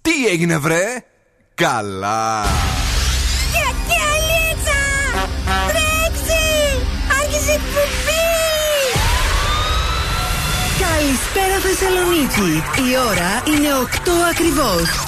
Τι έγινε βρε; Καλά. Κακιαλίτσα Τρέξει. Άρχισε εκπομπή. Καλησπέρα Θεσσαλονίκη. Η ώρα είναι 8 ακριβώς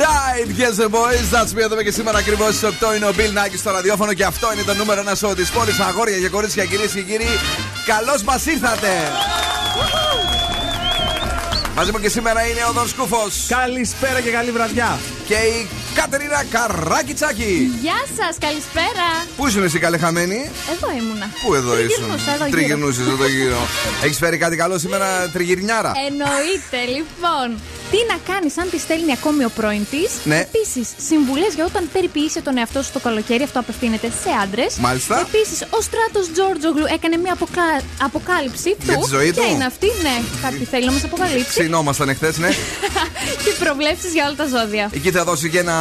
Right, yes boys, that's me εδώ και σήμερα ακριβώς στις 8 είναι ο Bill Nike στο ραδιόφωνο και αυτό είναι το νούμερο ένα show της πόλης. Αγόρια και κορίτσια, κυρίες και κύριοι, καλώς μας ήρθατε! Μαζί μου και σήμερα είναι ο Δον Σκούφος. Καλησπέρα και καλή βραδιά. Και η Κατερίνα Καράκιτσάκη. Γεια σας, καλησπέρα. Πού ήσουν εσύ καλεχαμένη, Εδώ ήμουνα. Πού εδώ ήσουν; Τριγυρνούσα εδώ γύρω. Τριγυρνούσες εδώ γύρω. Έχεις φέρει κάτι καλό σήμερα, τριγυρνιάρα; Εννοείται, λοιπόν. Τι να κάνεις αν τη στέλνει ακόμη ο πρώην της. Ναι. Επίσης, συμβουλές για όταν περιποιείσαι τον εαυτό σου το καλοκαίρι. Αυτό απευθύνεται σε άντρες. Μάλιστα. Επίσης, ο Στράτος Τζόρτζογλου έκανε μια αποκα- αποκάλυψη Για του. τη ζωή Ποια του; είναι αυτή, ναι. Κάτι θέλει να μας αποκαλύψει. Ξυνόμασταν εχθές, ναι. και προβλέψεις για όλα τα ζώδια. Εκεί θα δώσει και ένα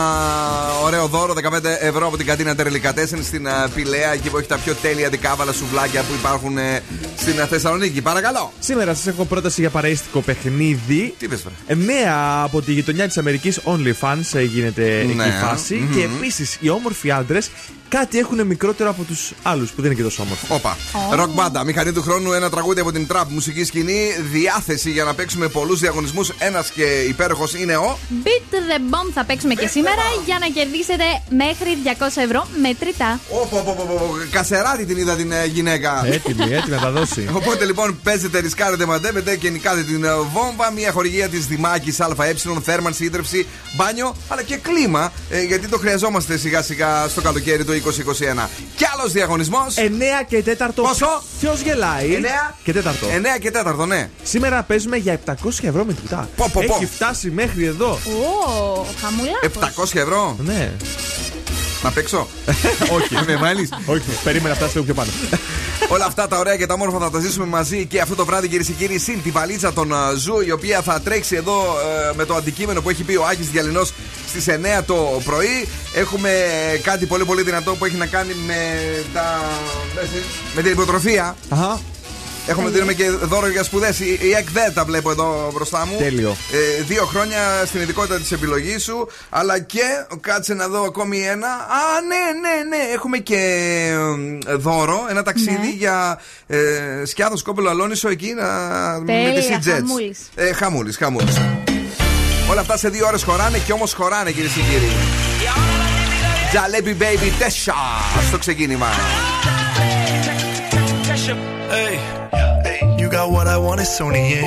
ωραίο δώρο 15 ευρώ από την κατίνα Τερλικατέσεν στην ε, Πηλαία, εκεί που έχει τα πιο τέλεια αντικάβαλα σουβλάκια που υπάρχουν ε, στην ε, Θεσσαλονίκη. Παρακαλώ. Σήμερα σας έχω πρόταση για παραίστικο παιχνίδι. Τι πες, βρε. Ε, Νέα από τη γειτονιά της Αμερικής OnlyFans ε, γίνεται Ναι. εκεί η φάση. Μμμ. Και επίσης οι όμορφοι άντρες κάτι έχουν μικρότερο από τους άλλους που δεν είναι και τόσο όμορφοι. Όπα. Ροκ μπάντα, μηχανή του χρόνου, ένα τραγούδι από την τραπ μουσική σκηνή. Διάθεση για να παίξουμε πολλούς διαγωνισμούς. Ένας και υπέροχος είναι ο. Beat the Bomb θα παίξουμε και σήμερα για να κερδίσετε μέχρι 200 ευρώ μετρητά. Όπα, όπα, όπα, όπα. Κασεράτη την είδα την ε, γυναίκα. Έτοιμη, έτοιμη να τα δώσει. Οπότε λοιπόν παίζετε, ρισκάρετε, μαντεύετε και νικάτε την ε, βόμβα. Μια χορηγία της Δημάκης ΑΕ, θέρμανση, ίδρυψη, μπάνιο αλλά και κλίμα. ε, γιατί το χρειαζόμαστε σιγά σιγά στο καλοκαίρι το 2021. Κι άλλος διαγωνισμός. 9 και 4. Πόσο; Ποιος γελάει; 9 και 4. 9 και 4, ναι. Σήμερα παίζουμε για 700 ευρώ μετρητά. Πω, πω, πω. Έχει φτάσει μέχρι εδώ. Ω, χαμουλά. 700 ευρώ; Ναι. Να παίξω; Όχι. Με βάλεις; Όχι, περίμενα να φτάσει λίγο πιο πάνω. Όλα αυτά τα ωραία και τα όμορφα θα τα ζήσουμε μαζί και αυτό το βράδυ, κυρίες και κύριοι, συν τη βαλίτσα των α, Zoo, η οποία θα τρέξει εδώ ε, με το αντικείμενο που έχει πει ο Άκης Διαλυνό στις 9 το πρωί. Έχουμε κάτι πολύ πολύ δυνατό που έχει να κάνει με τα. με την υποτροφία. Αχα. Έχουμε δίνουμε και δώρο για σπουδές. Η, η ΕΚΔΕ τα βλέπω εδώ μπροστά μου. Τέλειο. Ε, δύο χρόνια στην ειδικότητα της επιλογής σου. Αλλά και κάτσε να δω ακόμη ένα. Α, ναι, ναι, ναι. Έχουμε και ε, δώρο. Ένα ταξίδι για ε, Σκιάδος Κόμπελο Αλόνισο εκεί να, με Τέλεια, τη Sea Jets. χαμούλης. Ε, χαμούλης, χαμούλης. Όλα αυτά σε δύο ώρες χωράνε και όμως χωράνε κυρίες και κύριοι. Τζαλέπι Baby Τέσσα στο ξεκίνημα. Hey, I what I want is suniye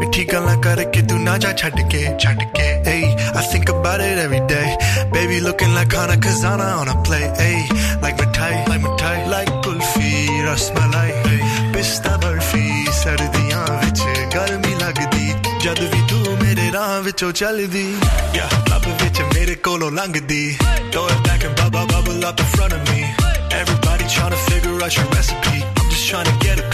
mithi galan karke tu na ja chhad ke chhad ke ay I think about it every day. Baby looking like khana khazana on a play ay like mithai like mithai like kulfi rasmalai ay pista barfi sardiyan vich garmi lagdi. ਜਦ ਵੀ ਤੂੰ ਮੇਰੇ ਰਾਹ ਵਿੱਚੋਂ ਚੱਲਦੀ ਯਾ ਲੱਭ ਵਿੱਚ ਮੇਰੇ ਕੋਲੋਂ ਲੰਘਦੀ throw it back and bubble bubble up in front of me Everybody trying to figure out your recipe. I'm just trying to get it.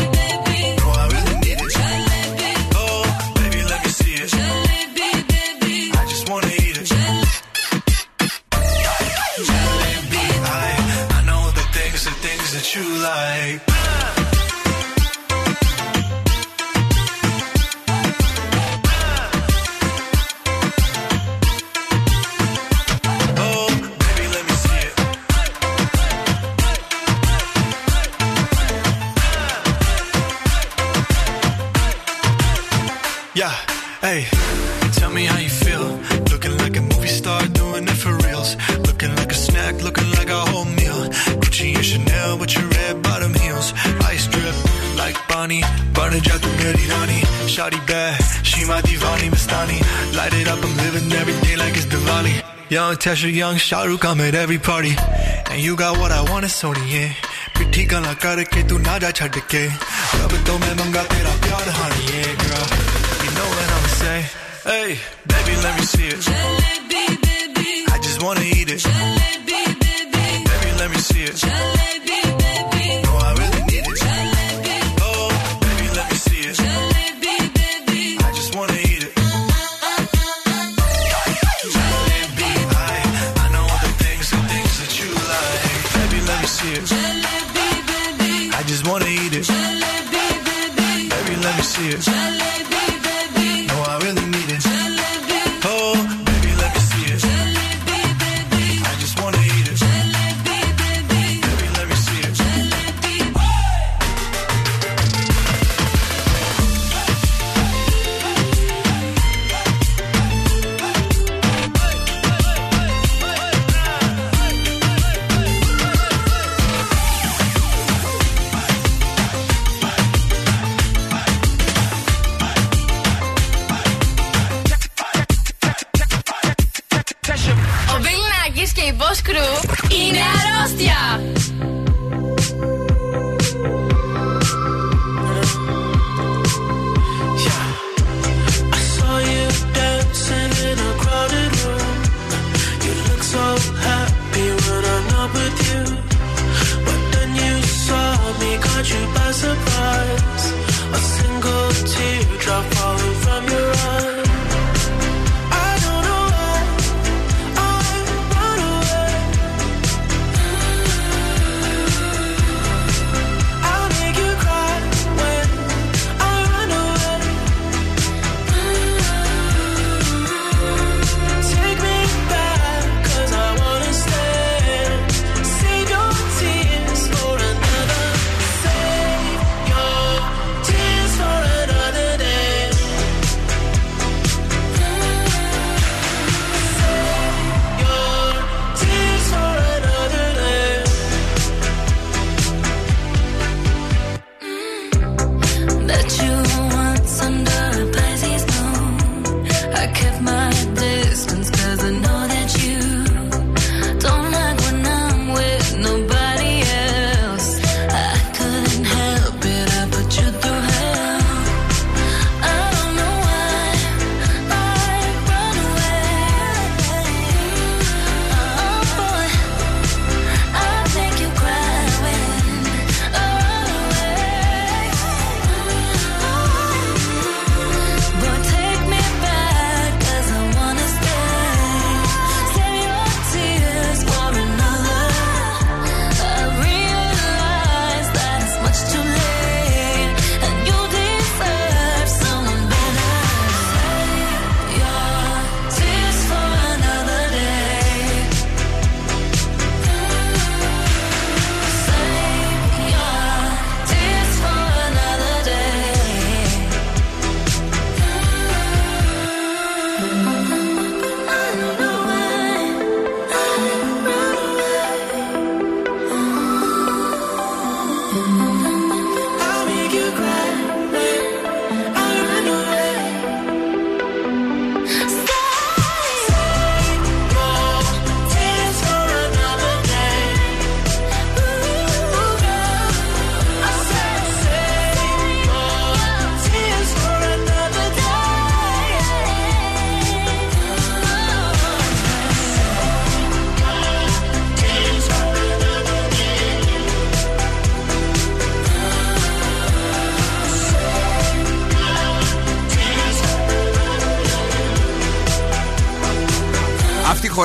like. Shawty bad, she my divani Mastani. Light it up, I'm living every day like it's Diwali. Young Tesha, young Shahrukh, I'm at every party. And you got what I want, it's Sony, yeah. पिट्ठी गला करके तू ना जा छड़ के अब तो मैं मंगा तेरा प्यार हानी yeah, girl you know what I'm say hey baby let me see it I just wanna eat it baby let me see it no See it.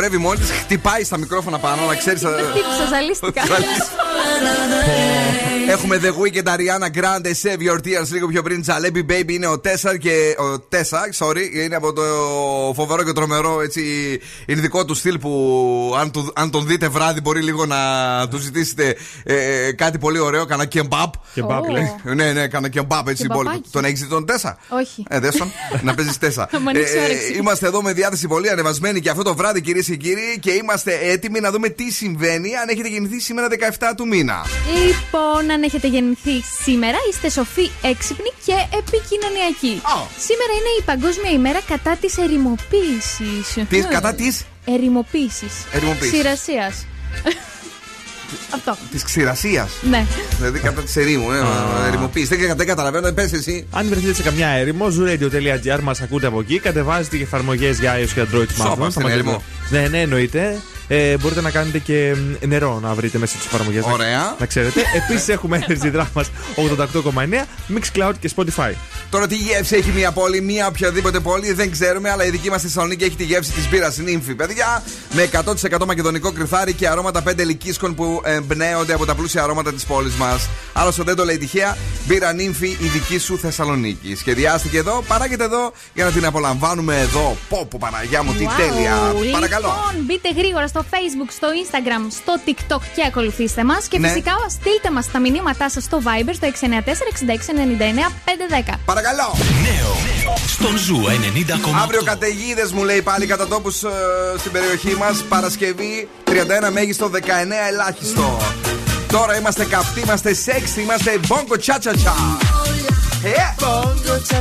Χορεύει μόλις τη, χτυπάει στα μικρόφωνα πάνω, να ξέρεις. Χτύπησα, ζαλίστηκα. Έχουμε The Weekend Ariana Grande, Save Your Tears λίγο πιο πριν. Jalebi Baby είναι ο Τέσσαρ και. Ο Τέσσα, sorry, είναι από το φοβερό και τρομερό έτσι ειδικό του στυλ που αν, του- αν τον δείτε βράδυ μπορεί λίγο να του ζητήσετε ε, κάτι πολύ ωραίο. Κάνα κεμπάπ. Και μπαπ, Ω. λέει. Ναι, ναι, κάνα κεμπάπ έτσι. Κεμπαπάκι. πολύ. Τον έχεις δει τον Τέσσα. Όχι. Ε, δες τον, να παίζεις Τέσσα. Θα μου ανοίξει όρεξη. είμαστε εδώ με διάθεση πολύ ανεβασμένη και αυτό το βράδυ κυρίες και κύριοι και είμαστε έτοιμοι να δούμε τι συμβαίνει αν έχετε γεννηθεί σήμερα 17 του μήνα. Λοιπόν, αν έχετε γεννηθεί σήμερα, είστε σοφοί, έξυπνοι και επικοινωνιακοί. Α. Σήμερα είναι η Παγκόσμια ημέρα κατά της ερημοποίησης. Τι, κατά της; Ερημοποίησης. Ερημοποίησης. Ξηρασίας. Αυτό. της ξηρασίας. Ναι. Δηλαδή κατά της ερήμου. Ε, ερημοποίησης. Δεν, δεν καταλαβαίνω, πες εσύ. Αν βρεθείτε σε καμιά έρημο, zooradio.gr μας ακούτε από εκεί. Κατεβάζετε και εφαρμογές για iOS και Android Σώπα, smartphones. στην Θα μας έρημο. δείτε. Ναι, ναι, εννοείται. Ε, μπορείτε να κάνετε και μ, νερό να βρείτε μέσα στις εφαρμογές. Ωραία. Να ξέρετε. Επίσης έχουμε Energy Drama 88,9, Mixcloud και Spotify. Τώρα τι γεύση έχει μια πόλη, μια οποιαδήποτε πόλη, δεν ξέρουμε, αλλά η δική μας Θεσσαλονίκη έχει τη γεύση της μπύρας νύμφη, παιδιά. Με 100% μακεδονικό κρυθάρι και αρώματα 5 λυκίσκων που εμπνέονται από τα πλούσια αρώματα της πόλης μας. Άλλωστε δεν το λέει τυχαία, μπύρα Νύμφη η δική σου Θεσσαλονίκη. Σχεδιάστηκε εδώ, παράγεται εδώ για να την απολαμβάνουμε εδώ. Πω, πω, Παναγιά μου, τι Wow. τέλεια. Παρακαλώ. Λοιπόν, μπείτε γρήγορα στο Facebook, στο Instagram, στο TikTok και ακολουθήστε μας. Και Ναι. φυσικά στείλτε μας τα μηνύματά σας στο Viber στο 694-6699-510. Παρακαλώ. Νέο στον Zoo 90,8. Αύριο καταιγίδες μου λέει πάλι κατά τόπους στην περιοχή μας. Παρασκευή 31 μέγιστο, 19 ελάχιστο. Τώρα είμαστε καυτοί, είμαστε σεξ, είμαστε μπόγκο τσα τσα τσα. Ε, Bongo cha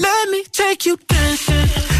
let me take you dancing.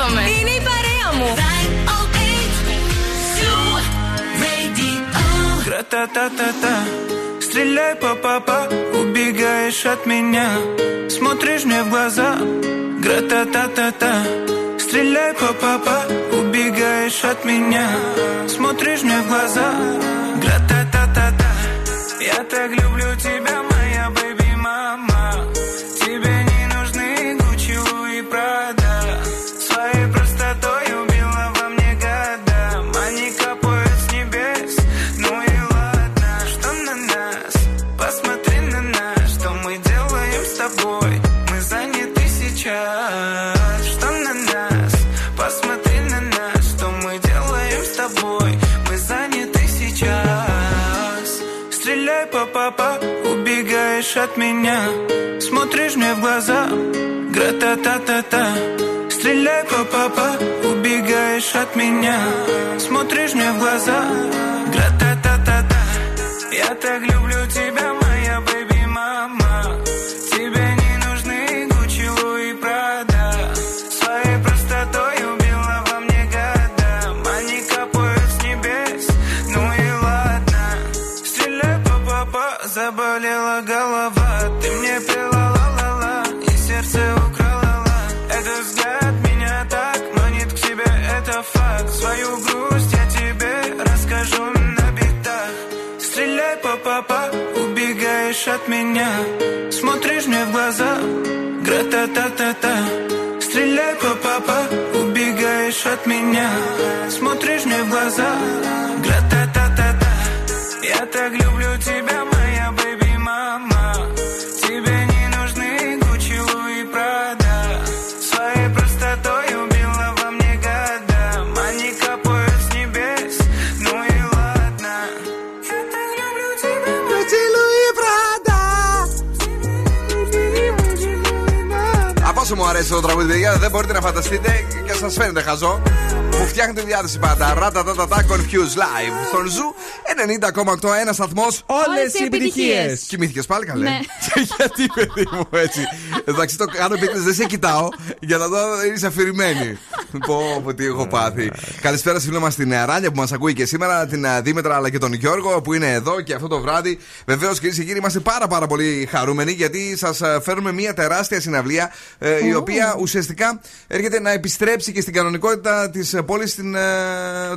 και ερωτεύομαι. Είναι η παρέα μου. Гра-та-та-та-та Стреляй, папа, убегаешь от меня Смотришь мне в глаза Гра-та-та-та-та Стреляй, папа, убегаешь от меня Смотришь мне в глаза Гра-та-та-та-та Я так люблю тебя, моя бэби-мама от меня. Смотришь мне в глаза. Гра-та-та-та-та Стреляй, папа, убегаешь от меня. Смотришь мне в глаза. Гра-та-та-та-та Я так люблю Гра-та-та-та-та Стреляй, папа, убегаешь от меня. Смотришь мне в глаза όσο μου αρέσει το τραγούδι, παιδιά, δεν μπορείτε να φανταστείτε και σας φαίνεται χαζό. Μου φτιάχνει τη διάθεση πάντα. Ράτα τα τα τα confuse live. Στον Zoo 90,8 ένας σταθμός. Όλες οι επιτυχίες. Κοιμήθηκες πάλι καλέ; Ναι. Γιατί, παιδί μου, έτσι. Εντάξει, το κάνω επίτηδες, δεν σε κοιτάω για να δω αν είσαι αφηρημένη. Πω, πω, τι έχω πάθει. Καλησπέρα στη φίλη μας την ε, Ράλια που μας ακούει και σήμερα, την ε, Δήμητρα αλλά και τον Γιώργο που είναι εδώ και αυτό το βράδυ. Βεβαίως, κυρίες και κύριοι, είμαστε πάρα, πάρα πολύ χαρούμενοι γιατί σας φέρνουμε μια τεράστια συναυλία ε, η οποία ουσιαστικά έρχεται να επιστρέψει και στην κανονικότητα της πόλης, στην ε,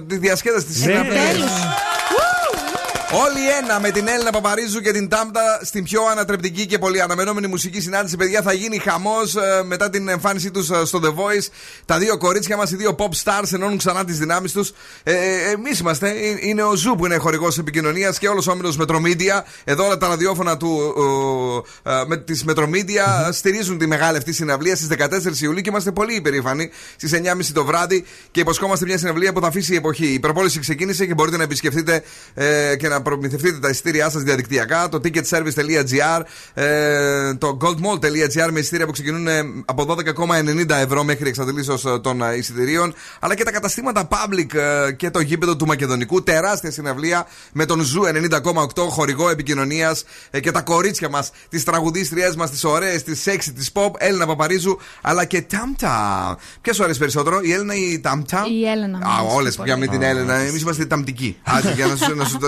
τη διασκέδαση της Ναι. συναυλίας. Όλοι ένα με την Έλενα Παπαρίζου και την Τάμτα στην πιο ανατρεπτική και πολύ αναμενόμενη μουσική συνάντηση. Παιδιά, θα γίνει χαμός μετά την εμφάνισή τους στο The Voice. Τα δύο κορίτσια μας, οι δύο pop stars, ενώνουν ξανά τις δυνάμεις τους. Ε, Εμείς είμαστε. Ε, Είναι ο Zoo που είναι χορηγός επικοινωνίας και όλος ο όμιλος Metromedia. Εδώ όλα τα ραδιόφωνα του ε, ε, με, της Μετρομίδια στηρίζουν τη μεγάλη αυτή συναυλία στις 14 Ιουλίου και είμαστε πολύ υπερήφανοι στις 9.30 το βράδυ και υποσχόμαστε μια συναυλία που θα αφήσει η εποχή. Η προπόληση ξεκίνησε και μπορείτε να επισκεφτείτε ε, και να προμηθευτείτε τα εισιτήριά σας διαδικτυακά. Το ticketservice.gr, ε, το goldmall.gr με εισιτήρια που ξεκινούν ε, από 12,90 ευρώ μέχρι εξαντλήσεως των ε, εισιτηρίων. Αλλά και τα καταστήματα public ε, και το γήπεδο του Μακεδονικού. Τεράστια συναυλία με τον Zoo 90,8 χορηγό επικοινωνίας και τα κορίτσια μας, τις τραγουδίστριές μας, τις ωραίες, τις σεξι, τις pop, Έλενα Παπαρίζου, αλλά και Τάμτα. Ποια σου αρέσει περισσότερο, η Έλενα ή η Τάμτα; Η Έλενα. μου Α, αρέσει όλες πολύ. πια με την Έλενα. Εμείς είμαστε οι ταμτικοί. Άντε, για να σου,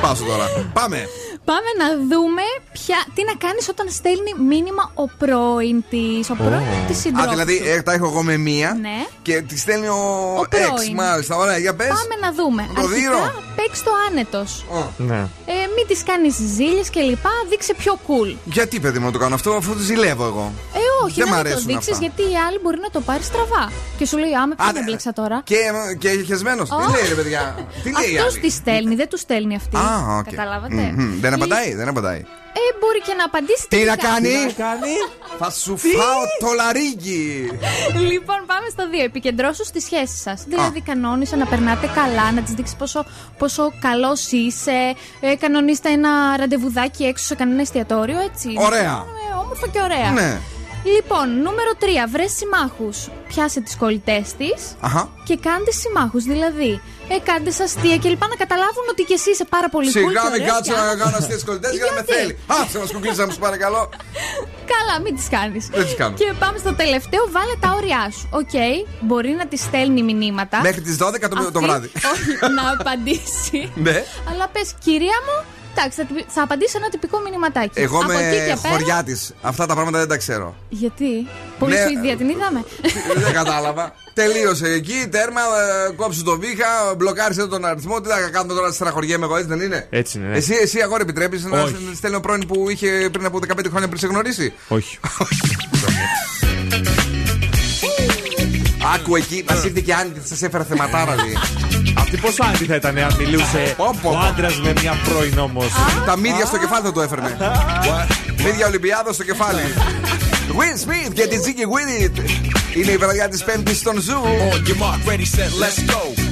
να σου, να σου τις σπάσω τώρα. Πάμε. Πάμε να δούμε ποια, τι να κάνεις όταν στέλνει μήνυμα ο πρώην της. Ο πρώην της Α, συντρόφου. δηλαδή του. ε, τα έχω εγώ με μία Ναι. και τη στέλνει ο, Ο Εξ, πρώην. μάλιστα. Ωραία, για πες. Πάμε να δούμε. Το δίνω. Αρχικά, παίξει το άνετος. Ναι. Ε, μην της κάνεις ζήλε και λοιπά. Δείξε πιο cool. Γιατί παιδί μου να το κάνω αυτό, αφού τη ζηλεύω εγώ. Ε, όχι, Δεν μ' να μην το αρέσουν δείξεις αυτά. γιατί η άλλη μπορεί να το πάρει στραβά. Και σου λέει, Άμε, ποιον ναι. έμπλεξα τώρα. Και, και χεσμένος. Τι Ω. λέει, ρε παιδιά; Τι λέει η Αυτό άλλη; τη στέλνει, δεν του στέλνει αυτή. Α, οκ. Καταλάβατε; Μμμ. Δεν Ή- απαντάει, δεν απαντάει. Ε, μπορεί και να απαντήσει. Τι να τελικά. κάνει; Κάνει; Θα σου φάω το λαρίκι. Λοιπόν, πάμε στο 2. Επικεντρώσου στη σχέση σας. Δηλαδή, κανόνισε να περνάτε καλά, να τη δείξεις πόσο, πόσο καλός είσαι. Ε, κανονίστε ένα ραντεβουδάκι έξω σε κανένα εστιατόριο, έτσι. Ωραία. Ε, όμορφα και ωραία. Ναι. Λοιπόν, νούμερο 3. Βρες συμμάχους. Πιάσε τις κολλητές της Αχα. και κάντε συμμάχους. Δηλαδή, ε, κάντε αστεία και λοιπά να καταλάβουν ότι και εσύ είσαι πάρα πολύ cool. Σιγά και μην ωραίος κάτσω και να άμεσος. κάνω αστείε κολλητές για να με Γιατί; θέλει. Α, σε μας κουκλίσει να μου παρακαλώ. Καλά, μην τις κάνεις. Δεν τις κάνω. Και πάμε στο τελευταίο, βάλε τα όρια σου. Οκ, μπορεί να τη στέλνει μηνύματα. Μέχρι τις 12 το, το Αυτή, βράδυ. Όχι, να απαντήσει. Ναι. Αλλά πες, κυρία μου, εντάξει, θα, τυπι- θα απαντήσω ένα τυπικό μηνυματάκι. Εγώ Από εκεί είμαι και πέρα. χωριά της. Αυτά τα πράγματα δεν τα ξέρω. Γιατί; Πολύ Ναι. Σουηδία την είδαμε. Δεν κατάλαβα. Τελείωσε εκεί, τέρμα, ε, κόψου το βήχα, μπλοκάρισε τον αριθμό. Τι θα κάνουμε τώρα, στεναχωριέμαι εγώ, έτσι δεν είναι; Έτσι είναι. ναι. Εσύ, εσύ αγόρι, επιτρέπεις να Όχι. σε- στέλνει ο πρώην που είχε πριν από 15 χρόνια πριν σε γνωρίσει; Όχι. Άκου εκεί, μας ήρθε και Άννη και σας έφερα θεματάρα. λέει. Αυτή πόσο άντι θα ήταν αν μιλούσε Πω, πω, ο πω. άντρας με μια πρώην όμως. Τα μύδια στο κεφάλι θα το έφερνε. Μύδια Ολυμπιάδα στο κεφάλι. Will Smith και Gettin' Jiggy Wit It. Είναι η βραδιά της Πέμπτης στον Zoo. On your mark, ready, set, let's go.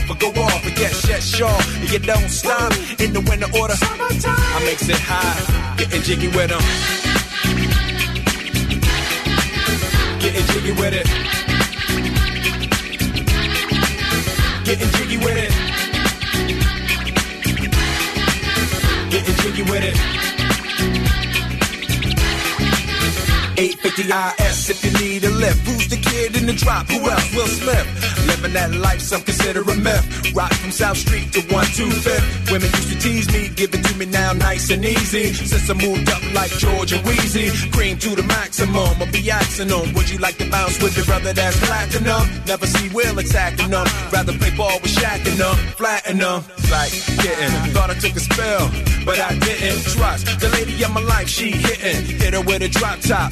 or go off. And get shut shaw. You don't stop in the winter order. I makes it high, getting jiggy with them. Getting jiggy with it. Getting jiggy with it. Getting jiggy with it. Eight Hit the IS if you need a lift. Who's the kid in the drop? Who else? Will Smith. Living that life, some consider a myth. Rock from South Street to 125th. Women used to tease me, give it to me now nice and easy. Since I moved up like George and Wheezy, cream to the maximum. I'll be axing them. Would you like to bounce with your brother that's platinum? Never see Will attacking them. Rather play ball with Shaq and them, flatten them. Like getting, thought I took a spell, but I didn't trust the lady of my life. She hitting, hit her with a drop top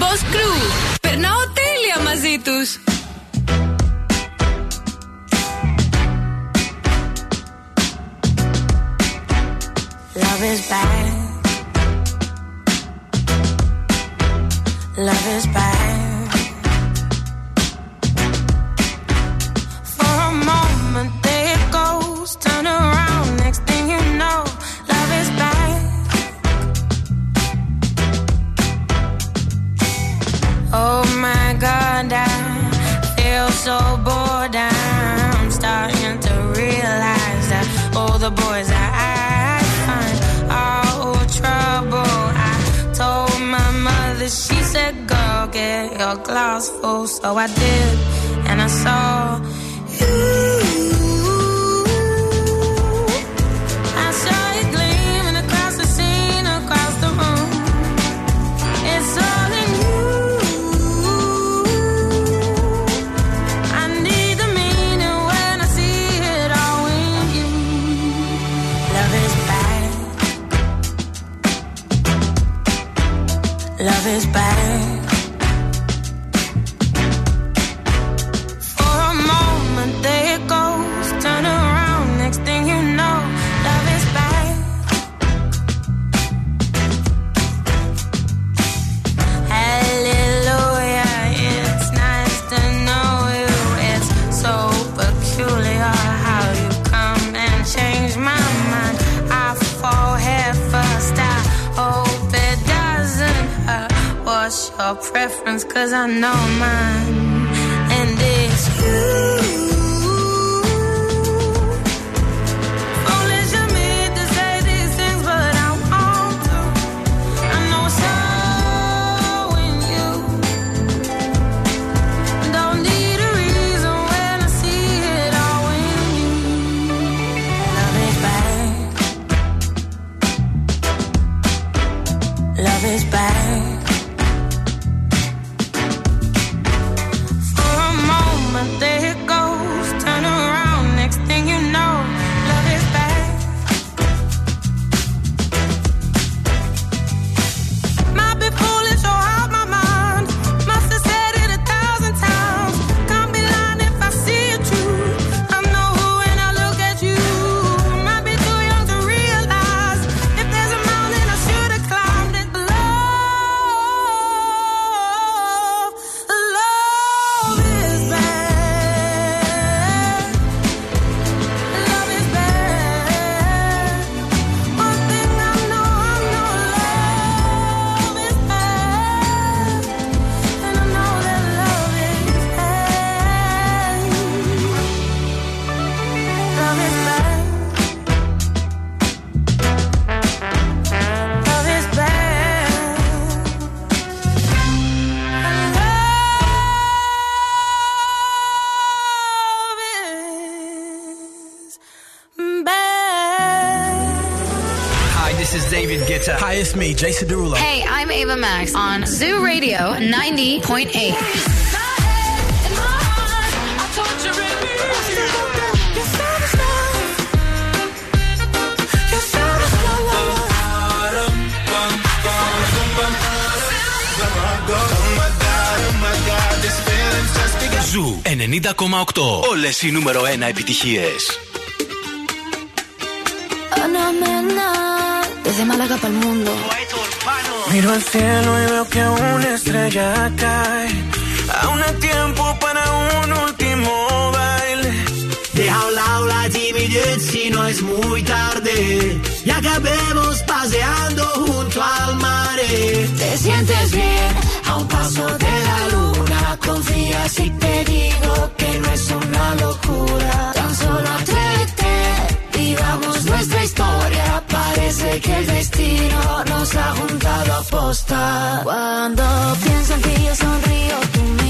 Boscru. Preference? Cause I know mine. Me, Jason Derulo. Hey, I'm Ava Max on Zoo Radio 90.8. Ζου 90,8. Όλες οι νούμερο 1 επιτυχίες. Ana Mena, desde Málaga para el mundo. Miro al cielo y veo que una estrella cae. Aún hay tiempo para un último baile. Deja a un lado la timidez si no es muy tarde. Y acabemos paseando junto al mar. Te sientes bien a un paso de la luna. Confía si te digo que no es una locura. Tan solo Que el destino nos ha juntado a posta. Cuando pienso en ti yo sonrío, tu mirada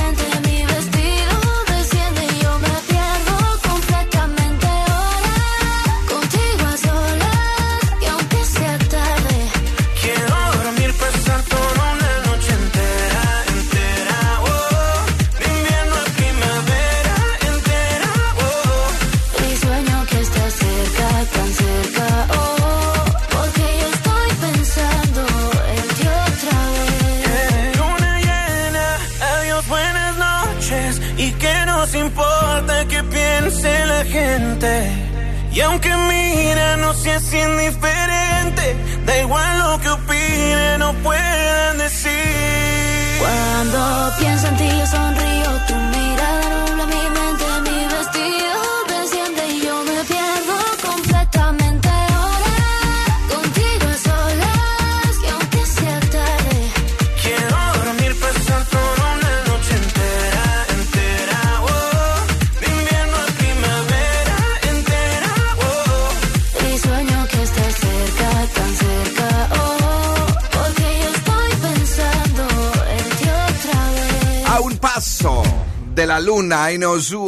Y aunque mira, no seas indiferente. Da igual lo que opinen o puedan decir. Cuando pienso en ti yo sonrío, tu mirada De la Luna είναι ο Zoo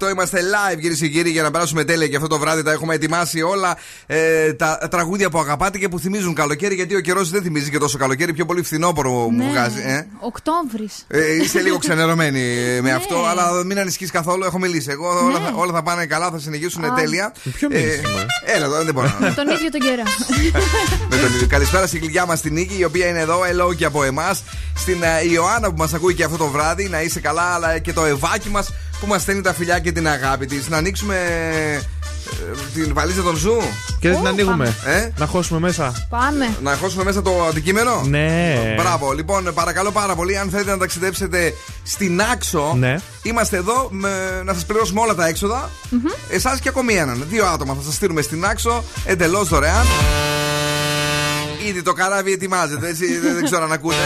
90,8. Είμαστε live κυρίες και κύριοι για να περάσουμε τέλεια και αυτό το βράδυ τα έχουμε ετοιμάσει όλα ε, τα τραγούδια που αγαπάτε και που θυμίζουν καλοκαίρι. Γιατί ο καιρός δεν θυμίζει και τόσο καλοκαίρι, πιο πολύ φθινόπωρο μου βγάζει. Ε. Οκτώβρης. Ε, είσαι λίγο ξενερωμένη με αυτό, αλλά μην ανησυχείς καθόλου. Έχω μιλήσει. Εγώ όλα, θα, όλα θα πάνε καλά, θα συνεχίσουν Α. τέλεια. Ποιο μίλησες, ε; Έλα εδώ, δεν μπορώ. Με τον ίδιο τον καιρό. με τον ίδιο. Καλησπέρα στην κλειδιά μας την Νίκη, η οποία είναι εδώ. Hello και από εμάς. Στην ε, Ιωάννα που μας ακούει και αυτό το βράδυ. Να είσαι καλά, αλλά και το Ευάκι μας που μας στέλνει τα φιλιά και την αγάπη της. Να ανοίξουμε ε, την βαλίτσα του Zoo. Και δεν την ανοίγουμε. Ε; Να χώσουμε μέσα. Πάμε. Να χώσουμε μέσα το αντικείμενο; Ναι. Μπράβο. Λοιπόν, παρακαλώ πάρα πολύ, αν θέλετε να ταξιδέψετε στη Νάξο, Ναι. είμαστε εδώ με, να σας πληρώσουμε όλα τα έξοδα. Εσάς και ακόμη έναν. Δύο άτομα θα σας στείλουμε στη Νάξο εντελώς δωρεάν. Ήδη το καράβι ετοιμάζεται, έτσι, δεν, δεν ξέρω αν ακούτε.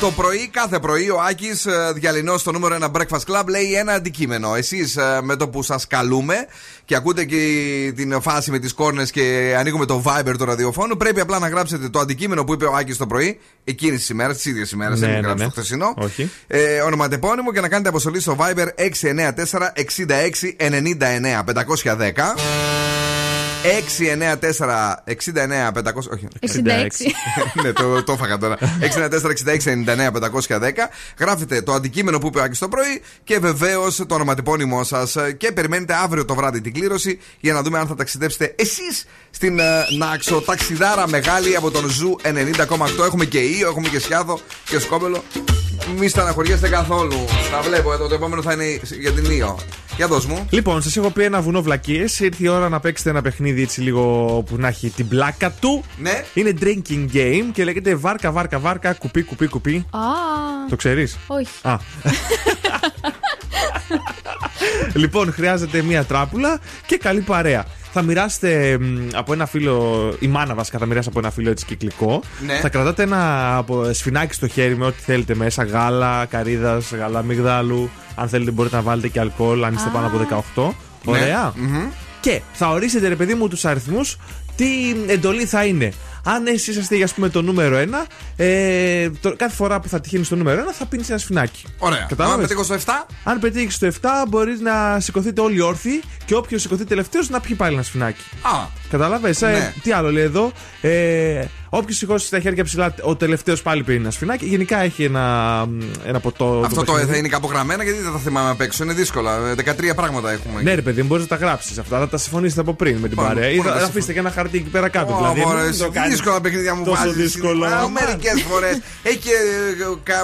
Το πρωί, κάθε πρωί, ο Άκης Διαλυνός στο νούμερο 1 Breakfast Club λέει ένα αντικείμενο. Εσείς με το που σας καλούμε και ακούτε και την φάση με τις κόρνες και ανοίγουμε το Viber του ραδιοφώνου, πρέπει απλά να γράψετε το αντικείμενο που είπε ο Άκης το πρωί, εκείνης της ημέρας, της ίδιας ημέρας, Ναι, δεν ναι, έχει γράψει ναι. το χθεσινό. Όχι. Ε, ονοματεπώνυμο και να κάνετε αποστολή στο Viber 694 66 99 510. 694 69 500. Όχι, 66. ναι, το, το έφαγα τώρα. 694-66-99-510. Γράφετε το αντικείμενο που είπε ο Άκης το πρωί και βεβαίως το ονοματεπώνυμό σας. Και περιμένετε αύριο το βράδυ την κλήρωση για να δούμε αν θα ταξιδέψετε εσείς στην ε, Νάξο. Ταξιδάρα μεγάλη από τον Zoo 90,8. Έχουμε και Ίο, έχουμε και Σκιάθο και Σκόπελο. Μη στεναχωριέστε καθόλου. Τα βλέπω εδώ. Το επόμενο θα είναι για την Ίο. Για δώσ' μου. Λοιπόν, σας έχω πει ένα βουνό βλακίες. Ήρθε η ώρα να παίξετε ένα παιχνίδι έτσι λίγο που να έχει την πλάκα του. Ναι. Είναι drinking game και λέγεται βάρκα, βάρκα, βάρκα, κουπί, κουπί, κουπί. Α, Το ξέρεις; όχι. Α. λοιπόν, χρειάζεται μία τράπουλα και καλή παρέα. Θα μοιράσετε μ, από ένα φύλλο, η μάνα βασικά θα μοιράσει από ένα φύλλο έτσι κυκλικό. Ναι. Θα κρατάτε ένα από, σφινάκι στο χέρι με ό,τι θέλετε μέσα. Γάλα, καρύδας, γάλα μυγδάλου. Αν θέλετε μπορείτε να βάλετε και αλκοόλ, αν είστε πάνω από 18. Ωραία. Μμμ. Και θα ορίσετε, ρε παιδί μου, τους αριθμούς τι εντολή θα είναι. Αν εσείς είσαστε, ας πούμε, το νούμερο 1, ε, το, κάθε φορά που θα τυχαίνει στο νούμερο 1 θα πίνεις ένα σφινάκι. Ωραία. Κατάλαβες; Αν πετύχω στο 7. Αν πετύχεις στο 7, μπορείς να σηκωθείτε όλοι όρθιοι και όποιος σηκωθεί τελευταίος να πιει πάλι ένα σφινάκι. Α, Κατάλαβες; Ναι. τι άλλο λέει εδώ; Ε, Όποιος σηκώσει τα χέρια ψηλά, ο τελευταίος πάλι πίνει ένα σφινάκι. Γενικά έχει ένα, ένα ποτό. αυτό το παιχνίδι. θα είναι κάπου γραμμένα γιατί δεν τα θυμάμαι απ' έξω. Είναι δύσκολα. Ε, 13 πράγματα έχουμε. Ναι, ρε παιδί, μπορείς να τα γράψεις αυτά. Θα τα συμφωνήσετε από πριν με την Πάμε, παρέα. Ή πού να θα τα αφήσετε και ένα χαρτί εκεί πέρα κάτω. Ω, δηλαδή, μωρέ, μην εσύ, το κάνεις δύσκολα παιχνίδια μου τόσο βάζεις. δύσκολα. Μερικές φορές. Έχει και.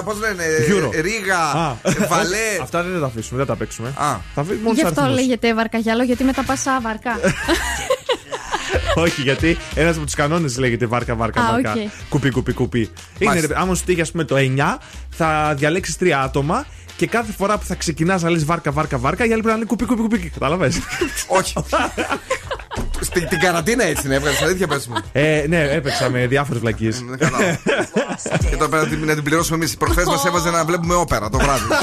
Πώς λένε. Euro. Ρίγα. Α. Βαλέ. Αυτά δεν θα τα αφήσουμε, δεν τα παίξουμε. Α. Θα αφήσουμε μόνο Γι' τους αυτό αριθμούς. λέγεται βαρκαγιάλο, γιατί μετά πας βαρκά. Όχι, γιατί ένας από τους κανόνες λέγεται βάρκα, βάρκα, Α, βάρκα. οκ. Κουπί, κουπί, κουπί. Είναι, Μάλιστα. ρε, άμα σου τύχει, ας πούμε, το 9, θα διαλέξεις τρία άτομα και κάθε φορά που θα ξεκινάς να λες βάρκα, βάρκα, βάρκα, οι άλλοι πρέπει να λένε κουπί, κουπί, κουπί. Κατάλαβε. Όχι. Στην την καραντίνα έτσι είναι, έβγαλες αλήθεια πες μου. ε, ναι, έπαιξα με διάφορες βλακίες. Δεν κατάλαβα. Και τώρα πρέπει να την- να την πληρώσουμε εμείς. Προχθές μας έβαζε να βλέπουμε όπερα το βράδυ.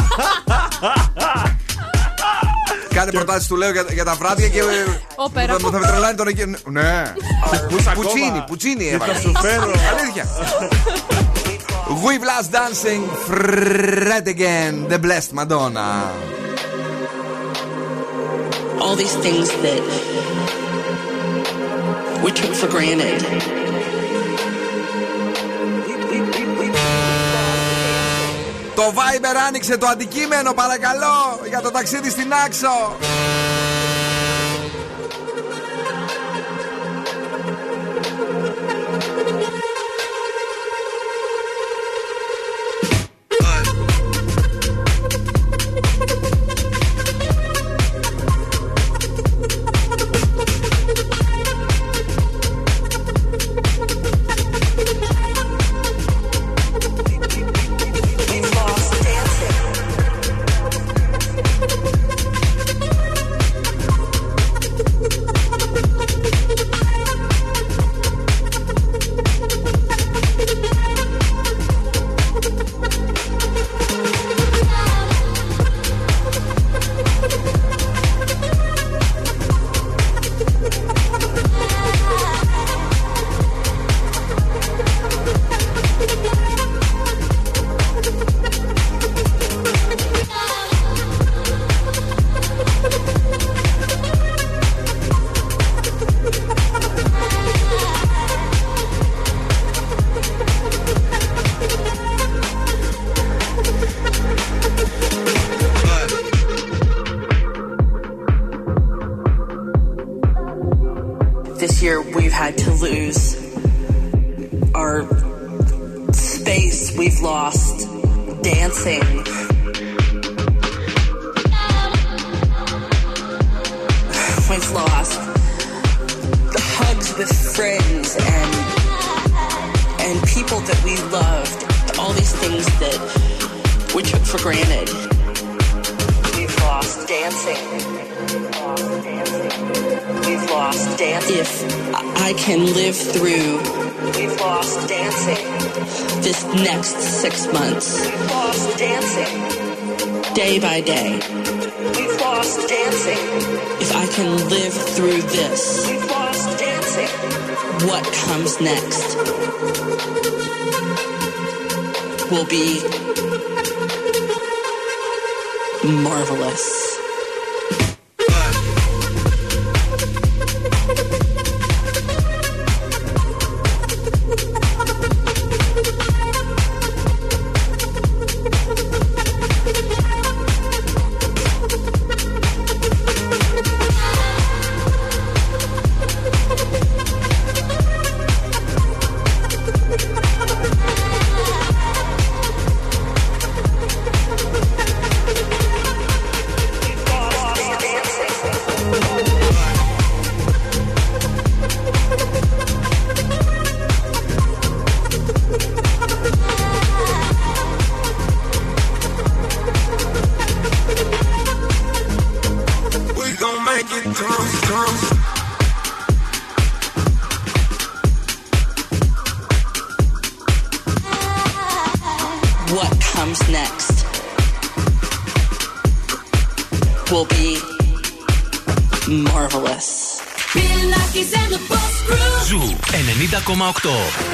Κάτι προτάσεις του λέω για, για τα βράδια και. Όπερα. Θα, θα με τρελάνει τώρα και. Ναι. Πουτσίνι, πουτσίνι Και έβαλε. θα σου φέρω. Αλήθεια. We Blast Dancing, Fred again, The Blessed Madonna. all these things that we took for granted. Το Viber άνοιξε το αντικείμενο, παρακαλώ, για το ταξίδι στην Άξο. 90,8.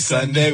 Sunday.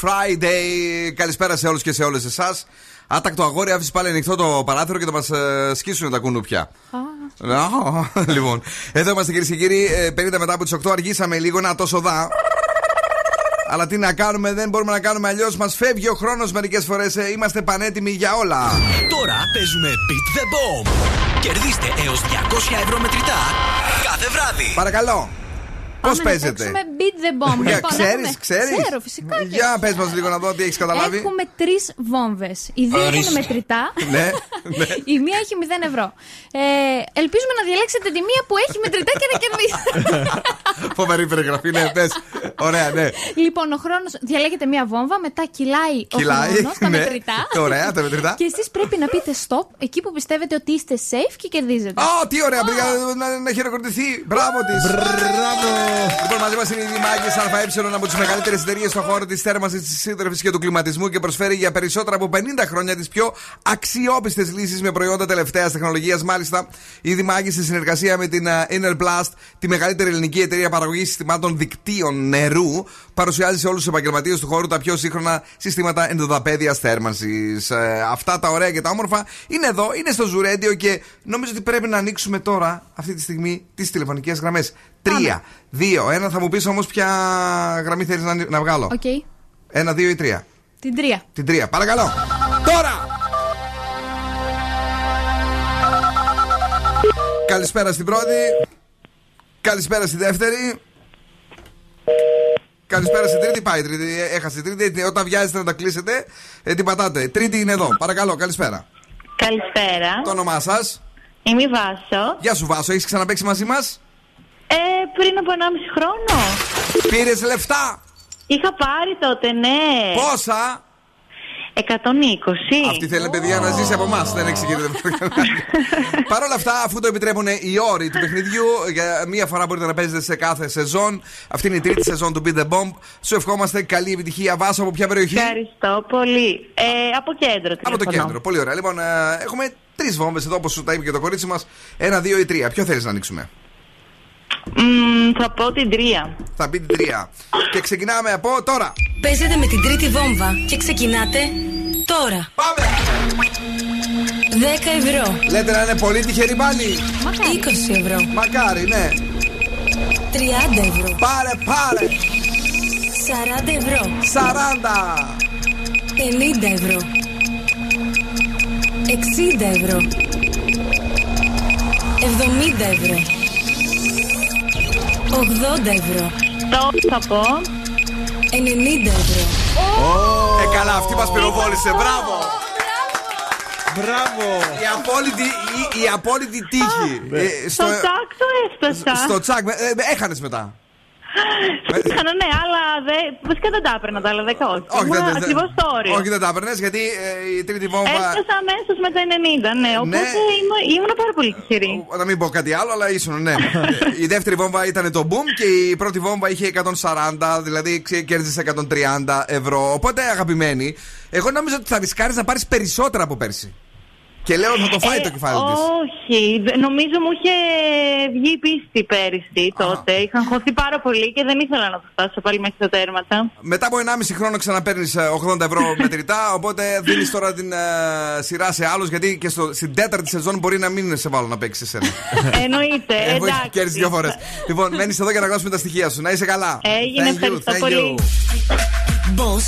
Friday. Καλησπέρα σε όλους και σε όλες εσάς. Άτακτο αγόρι, άφησε πάλι ανοιχτό το παράθυρο και θα μας σκίσουν τα κουνούπια. Α, λοιπόν, εδώ είμαστε κυρίες και κύριοι. ε, 50 μετά από τις 8 αργήσαμε λίγο να τόσο δά. Αλλά τι να κάνουμε, δεν μπορούμε να κάνουμε αλλιώς. Μας φεύγει ο χρόνος μερικές φορές. Είμαστε πανέτοιμοι για όλα. Τώρα παίζουμε Beat the Bomb. Κερδίστε έως 200 ευρώ μετρητά κάθε βράδυ. Παρακαλώ. Πώς Πάμε να παίζετε; παίξουμε beat the bomb. Για, Λοιπόν, ξέρεις, έχουμε- ξέρεις. Ξέρω, φυσικά. και Για πες ξέρω. μας λίγο να δω τι έχεις καταλάβει. Έχουμε τρεις βόμβες. Οι δύο Ορίστε. είναι μετρητά. ναι, ναι. Η μία έχει 0 ευρώ. Ε, ελπίζουμε να διαλέξετε τη μία που έχει μετρητά και να κερδίσετε. Φοβερή περιγραφή, ναι, πες. Ωραία, ναι. λοιπόν, ο χρόνο. Διαλέγετε μία βόμβα, μετά κυλάει, Κυλάει, ο χρόνος, τα ναι. μετρητά. Ωραία, τα μετρητά. Και εσείς πρέπει να πείτε stop εκεί που πιστεύετε ότι είστε safe και κερδίζετε. Α, τι ωραία, πήγα να, να χειροκροτηθεί. Μπράβο της. Μπράβο. Λοιπόν, μαζί μας είναι η Δημάκη ΑΕ, από τις μεγαλύτερες εταιρείες στον χώρο της θέρμανσης, της σύντρεφη και του κλιματισμού και προσφέρει για περισσότερα από 50 χρόνια τις πιο αξιόπιστες λύσεις με προϊόντα τελευταίας τεχνολογίας. Μάλιστα, η Δημάκη σε συνεργασία με την α, Inner Blast, τη μεγαλύτερη ελληνική εταιρεία παραγωγής συστημάτων δικτύων νερού, παρουσιάζει σε όλους τους επαγγελματίες του χώρου τα πιο σύγχρονα συστήματα ενδοδαπέδειας θέρμανσης. αυτά τα ωραία και τα όμορφα είναι εδώ, είναι στο Zoo Radio και νομίζω ότι πρέπει να ανοίξουμε τώρα, αυτή τη στιγμή, τις τηλεφωνικές γραμμές. Τρία, δύο, ένα. Θα μου πεις όμως ποια γραμμή θέλεις να, να βγάλω. Οκ. Ένα, δύο ή τρία. Την τρία. Την τρία, παρακαλώ. Τώρα! Καλησπέρα στην πρώτη. Καλησπέρα στη δεύτερη. Καλησπέρα στην τρίτη. Πάει η τρίτη. Έχασε την τρίτη. Όταν βιάζεστε να τα κλείσετε, ε, την πατάτε. Τρίτη είναι εδώ. Παρακαλώ, καλησπέρα. Καλησπέρα. Το όνομά σας; Είμαι η Βάσο. Γεια σου, Βάσο. Έχεις ξαναπέξει μαζί μας; Ε, πριν από 1,5 χρόνο. Πήρες λεφτά; Είχα πάρει τότε, ναι. Πόσα; 120. Αυτή θέλει παιδιά να ζήσει από εμάς. Δεν εξηγείται. Παρ' όλα αυτά, αφού το επιτρέπουν οι όροι του παιχνιδιού, για μία φορά μπορείτε να παίζετε σε κάθε σεζόν. Αυτή είναι η τρίτη σεζόν του Beat the Bomb. Σου ευχόμαστε καλή επιτυχία. Βάσο από ποια περιοχή; Ευχαριστώ πολύ. Ε, από κέντρο. Από το τηλεφωνώ. κέντρο. Πολύ ωραία. Λοιπόν, ε, έχουμε τρεις βόμβες εδώ, όπως σου τα είπε και το κορίτσι μας. Ένα, δύο ή τρία. Ποιο θέλεις να ανοίξουμε; Μμμ, θα πω την τρία. Θα πει την τρία. Και ξεκινάμε από τώρα. Παίζετε με την τρίτη βόμβα και ξεκινάτε τώρα. Πάμε! 10 ευρώ. Λέτε να είναι πολύ τυχερή πάλι. 20 ευρώ. Μακάρι, ναι. 30 ευρώ. Πάρε, πάρε. 40 ευρώ. 40. 50 ευρώ. 60 ευρώ. 70 ευρώ. 80 ευρώ. Το θα πω. 90 ευρώ. Ε, καλά, αυτή μας πυροβόλησε. Μπράβο. Μπράβο. Η απόλυτη, η, η απόλυτη τύχη. Ε, Στο τσάκ το έφτασα. στο τσακ. Έχανες μετά. Είχανα, ναι, αλλά δεν. Βασικά δεν τα έπαιρνα τα άλλα 10 όχι. Όχι, Ήμουνα δεν- δεν- ακριβώς στο όριο. Όχι, δεν τα έπαιρνες γιατί ε, η τρίτη βόμβα. Έφτασα αμέσως με τα 90, ναι. Οπότε ήμουν, ήμουν πάρα πολύ τυχερή. Να μην πω κάτι άλλο, αλλά ήσουν, ναι. η δεύτερη βόμβα ήταν το boom και η πρώτη βόμβα είχε 140, δηλαδή ξε- κέρδισε 130 ευρώ. Οπότε, αγαπημένη, εγώ νόμιζα ότι θα ρισκάρει να πάρεις περισσότερα από πέρσι. Και λέω θα το φάει Ε, το κεφάλι της. Όχι, δε- νομίζω μου είχε βγει η πίστη πέρυσι τότε. Είχα χωθεί πάρα πολύ και δεν ήθελα να το φτάσω πάλι μέχρι τα τέρματα. Μετά από 1,5 χρόνο ξαναπαίρνεις 80 ευρώ μετρητά. Οπότε δίνεις τώρα την ε, σειρά σε άλλους. Γιατί και στο, στην τέταρτη σεζόν μπορεί να μην σε βάλω να παίξει εσένα. Εννοείται, Έχω εντάξει. κέρδισει δύο φορές. λοιπόν, μένεις εδώ για να γράψουμε τα στοιχεία σου. Να είσαι καλά. Έγινε, Thank you, ευχαριστώ thank πολύ. you. Boss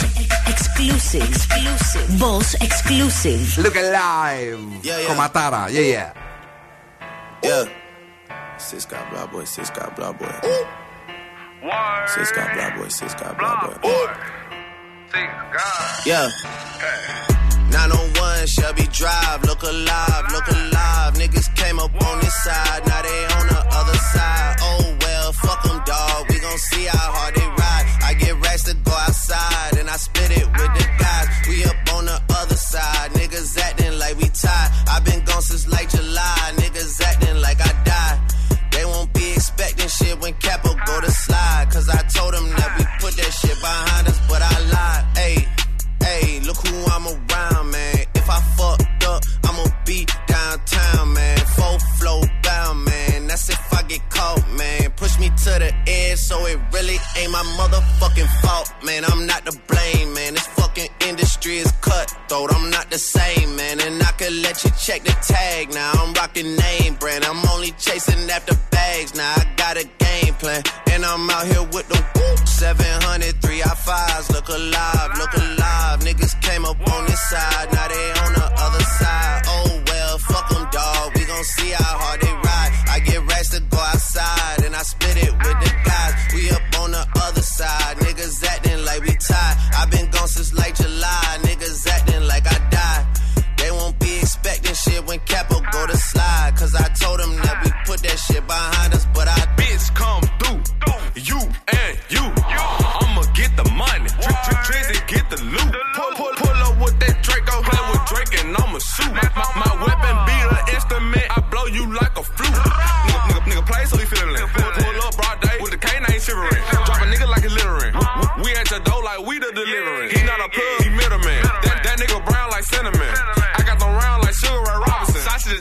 exclusive. exclusive. Boss exclusive. Look alive. Yeah, yeah. Comatara. Yeah, yeah. Yeah. Sis got blah boy, sis got blah boy. Ooh. Sis got blah boy, sis got blah, boy. Ooh. Six God. Yeah. Hey. 901 Shelby Drive, look alive, look alive. Niggas came up on this side, now they on the other side. Oh well, fuck them, dog. We gon' see how hard outside, and I spit it with the guys. We up on the other side, niggas acting like we tied. i been gone since like July, niggas acting like I died. They won't be expecting shit when Capo go to slide. Cause I told them that we put that shit behind us, but I lied. Hey, hey, look who I'm around, man. If I fucked up, I'ma be if I get caught, man. Push me to the edge, so it really ain't my motherfucking fault, man. I'm not to blame, man. This fucking industry is cutthroat. I'm not the same, man. And I could let you check the tag now. I'm rocking name brand. I'm only chasing after bags now. I got a game plan, and I'm out here with the whoop. 700, I fives. Look alive, look alive. Niggas came up on this side, now they on the other side. Oh well, fuck them, dog. We gon' see how hard they ride. I get racks to go outside. And I split it with the guys. We up on the other side. Niggas acting like we tied. i been gone since like July. Niggas acting like I died. They won't be expecting shit when Capo go to slide. Cause I told them that we put that shit behind us,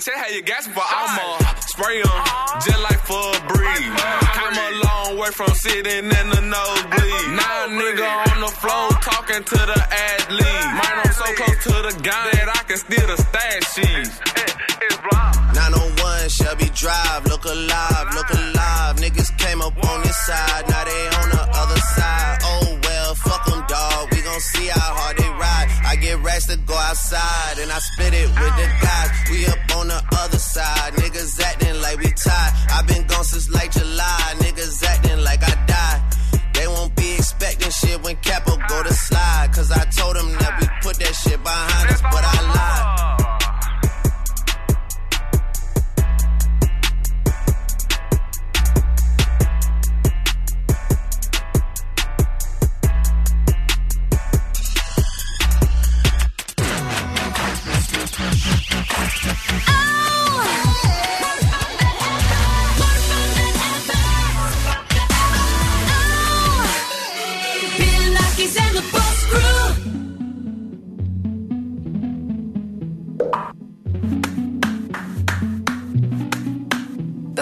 Robinson. Sausage the check, how you gasping for I'ma spray 'em just like for a breeze. Came a long way from sitting in the nosebleed. Now a nigga on the floor talking to the athlete. Man, I'm so close to the gun that I can steal the stash sheets. 901 Shelby Drive, look alive, look alive. Niggas came up on this side, now they on the other side. Oh well, fuck them, gon' see how hard they ride. I get racks to go outside, and I spit it with the guys. We up on the other side, niggas acting like we tied. i been gone since like July, niggas acting like I died. They won't be expecting shit when Capo go to slide. Cause I told them that we put that shit behind us, but I lied.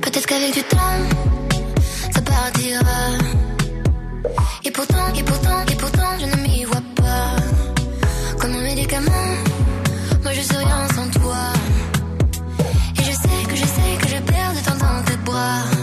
Peut-être qu'avec du temps, ça partira. Et pourtant, et pourtant, et pourtant, je ne m'y vois pas. Comme un médicament, moi je rien sans toi. Et je sais que je sais que je perds de temps dans tes bras.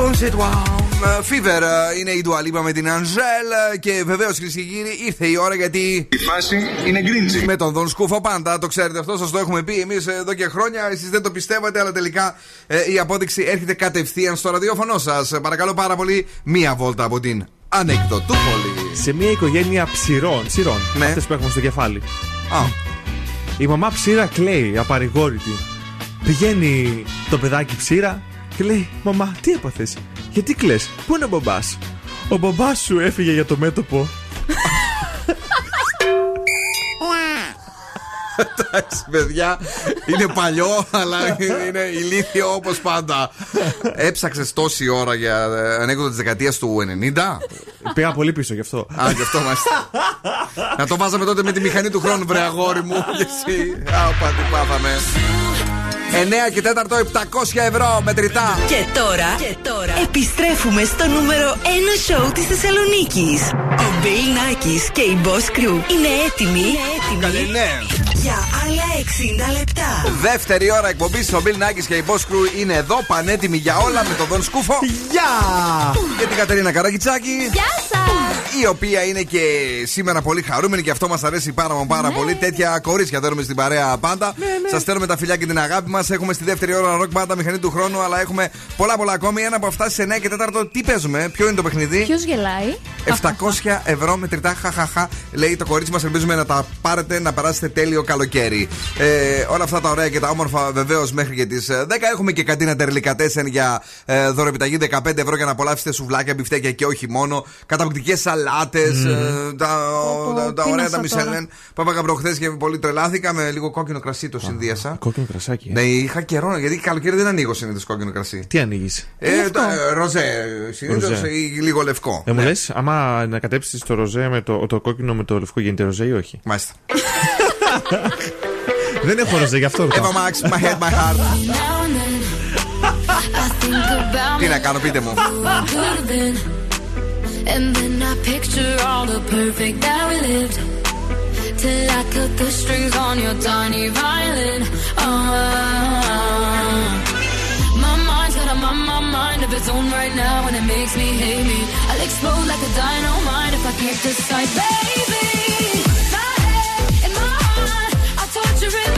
Fever ε, είναι η Ντουαλίπα με την Αντζέλ. Και βεβαίως κυρίες και κύριοι ήρθε η ώρα γιατί. Η φάση είναι γκρίντζι. Με τον Δον Σκούφο πάντα. Το ξέρετε αυτό, σας το έχουμε πει εμείς εδώ και χρόνια. Εσείς δεν το πιστεύατε, αλλά τελικά ε, η απόδειξη έρχεται κατευθείαν στο ραδιόφωνο σας. Παρακαλώ πάρα πολύ, μία βόλτα από την Ανεκδοτούπολη. Σε μια οικογένεια ψηρών, ψηρών Ναι. αυτές που έχουμε στο κεφάλι. Α. Η μαμά ψήρα κλαίει, απαρηγόρητη. Πηγαίνει το παιδάκι ψήρα και λέει: Μαμά, τι έπαθες, γιατί κλαις, πού είναι ο μπαμπάς; Ο μπαμπάς σου έφυγε για το μέτωπο. Εντάξει, παιδιά, είναι παλιό, αλλά είναι ηλίθιο όπως πάντα. Έψαξες τόση ώρα για ε, ανέκδοτο της δεκαετίας του 90. Πήγα πολύ πίσω γι' αυτό. Α, γι' αυτό μάλιστα. Να το βάζαμε τότε με τη μηχανή του χρόνου, βρε αγόρι μου. Και εσύ. Άπα, τι πάθαμε. 9 και 4, 700 ευρώ μετρητά. Και τώρα, και τώρα επιστρέφουμε στο νούμερο 1 σοου της Θεσσαλονίκης. Ο Bill Nackis και η Boss Crew είναι έτοιμοι, είναι έτοιμοι Καλή, ναι. για άλλα 60 λεπτά. Δεύτερη ώρα εκπομπής. Ο Bill Nackis και η Boss Crew είναι εδώ, πανέτοιμοι για όλα με τον Δον Σκούφο. Γεια! Και την Κατερίνα Καραγκιτσάκη. Γεια σας! Η οποία είναι και σήμερα πολύ χαρούμενη και αυτό μας αρέσει πάρα μα Ναι. πάρα πολύ. Τέτοια κορίτσια θέλουμε στην παρέα πάντα. Σας στέλνουμε τα φιλιά και την αγάπη μας. Έχουμε στη δεύτερη ώρα ροκ μπάντα μηχανή του χρόνου, αλλά έχουμε πολλά πολλά ακόμη. Ένα από αυτά σε 9 και 4. Τι παίζουμε, ποιο είναι το παιχνίδι; Ποιος γελάει; 700 ευρώ μετρητά, χαχαχά. Λέει το κορίτσι μας. Ελπίζουμε να τα πάρετε να περάσετε τέλειο καλοκαίρι. Ε, όλα αυτά τα ωραία και τα όμορφα βεβαίως μέχρι και τις 10. Έχουμε και καντίνα τερλικά 4 για ε, δωρεπιταγή 15 ευρώ για να απολαύσετε σουβλάκια, μπιφτέκια και όχι μόνο. Καταπληκτικές σαλάτες. Μμμ. τα, τα, τα τι ωραία να τα σας τώρα; Μισελέν. που έβαγα προχθές και πολύ τρελάθηκα με λίγο κόκκινο κρασί το συνδύασα. Κόκκινο κρασάκι. ε. Ναι, είχα καιρό γιατί καλοκαίρι δεν ανοίγω συνήθως κόκκινο κρασί. Τι ανοίγεις; Ε, το, ε, ροζέ, συνήθως Ροζέ. ή λίγο λευκό. Δεν μου Ναι. λες, άμα να κατέψεις το ροζέ με το, το κόκκινο με το λευκό γίνεται ροζέ ή όχι; Μάλιστα. Δεν έχω ροζέ γι' αυτό ρωτάω. Eva Max, my head, my heart. Now and then, I think about Τι να κάνω, πείτε μου. who I could have been. And then I picture all the perfect that we lived. Till I cut the strings on your tiny violin. Uh, my mind's got a my, my mind of its own right now, and it makes me hate me. I'll explode like a dynamite if I can't decide, baby. My head and my heart are torturing me.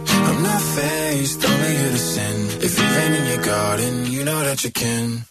I'm not faced, only here to sin. If you've in your garden, you know that you can.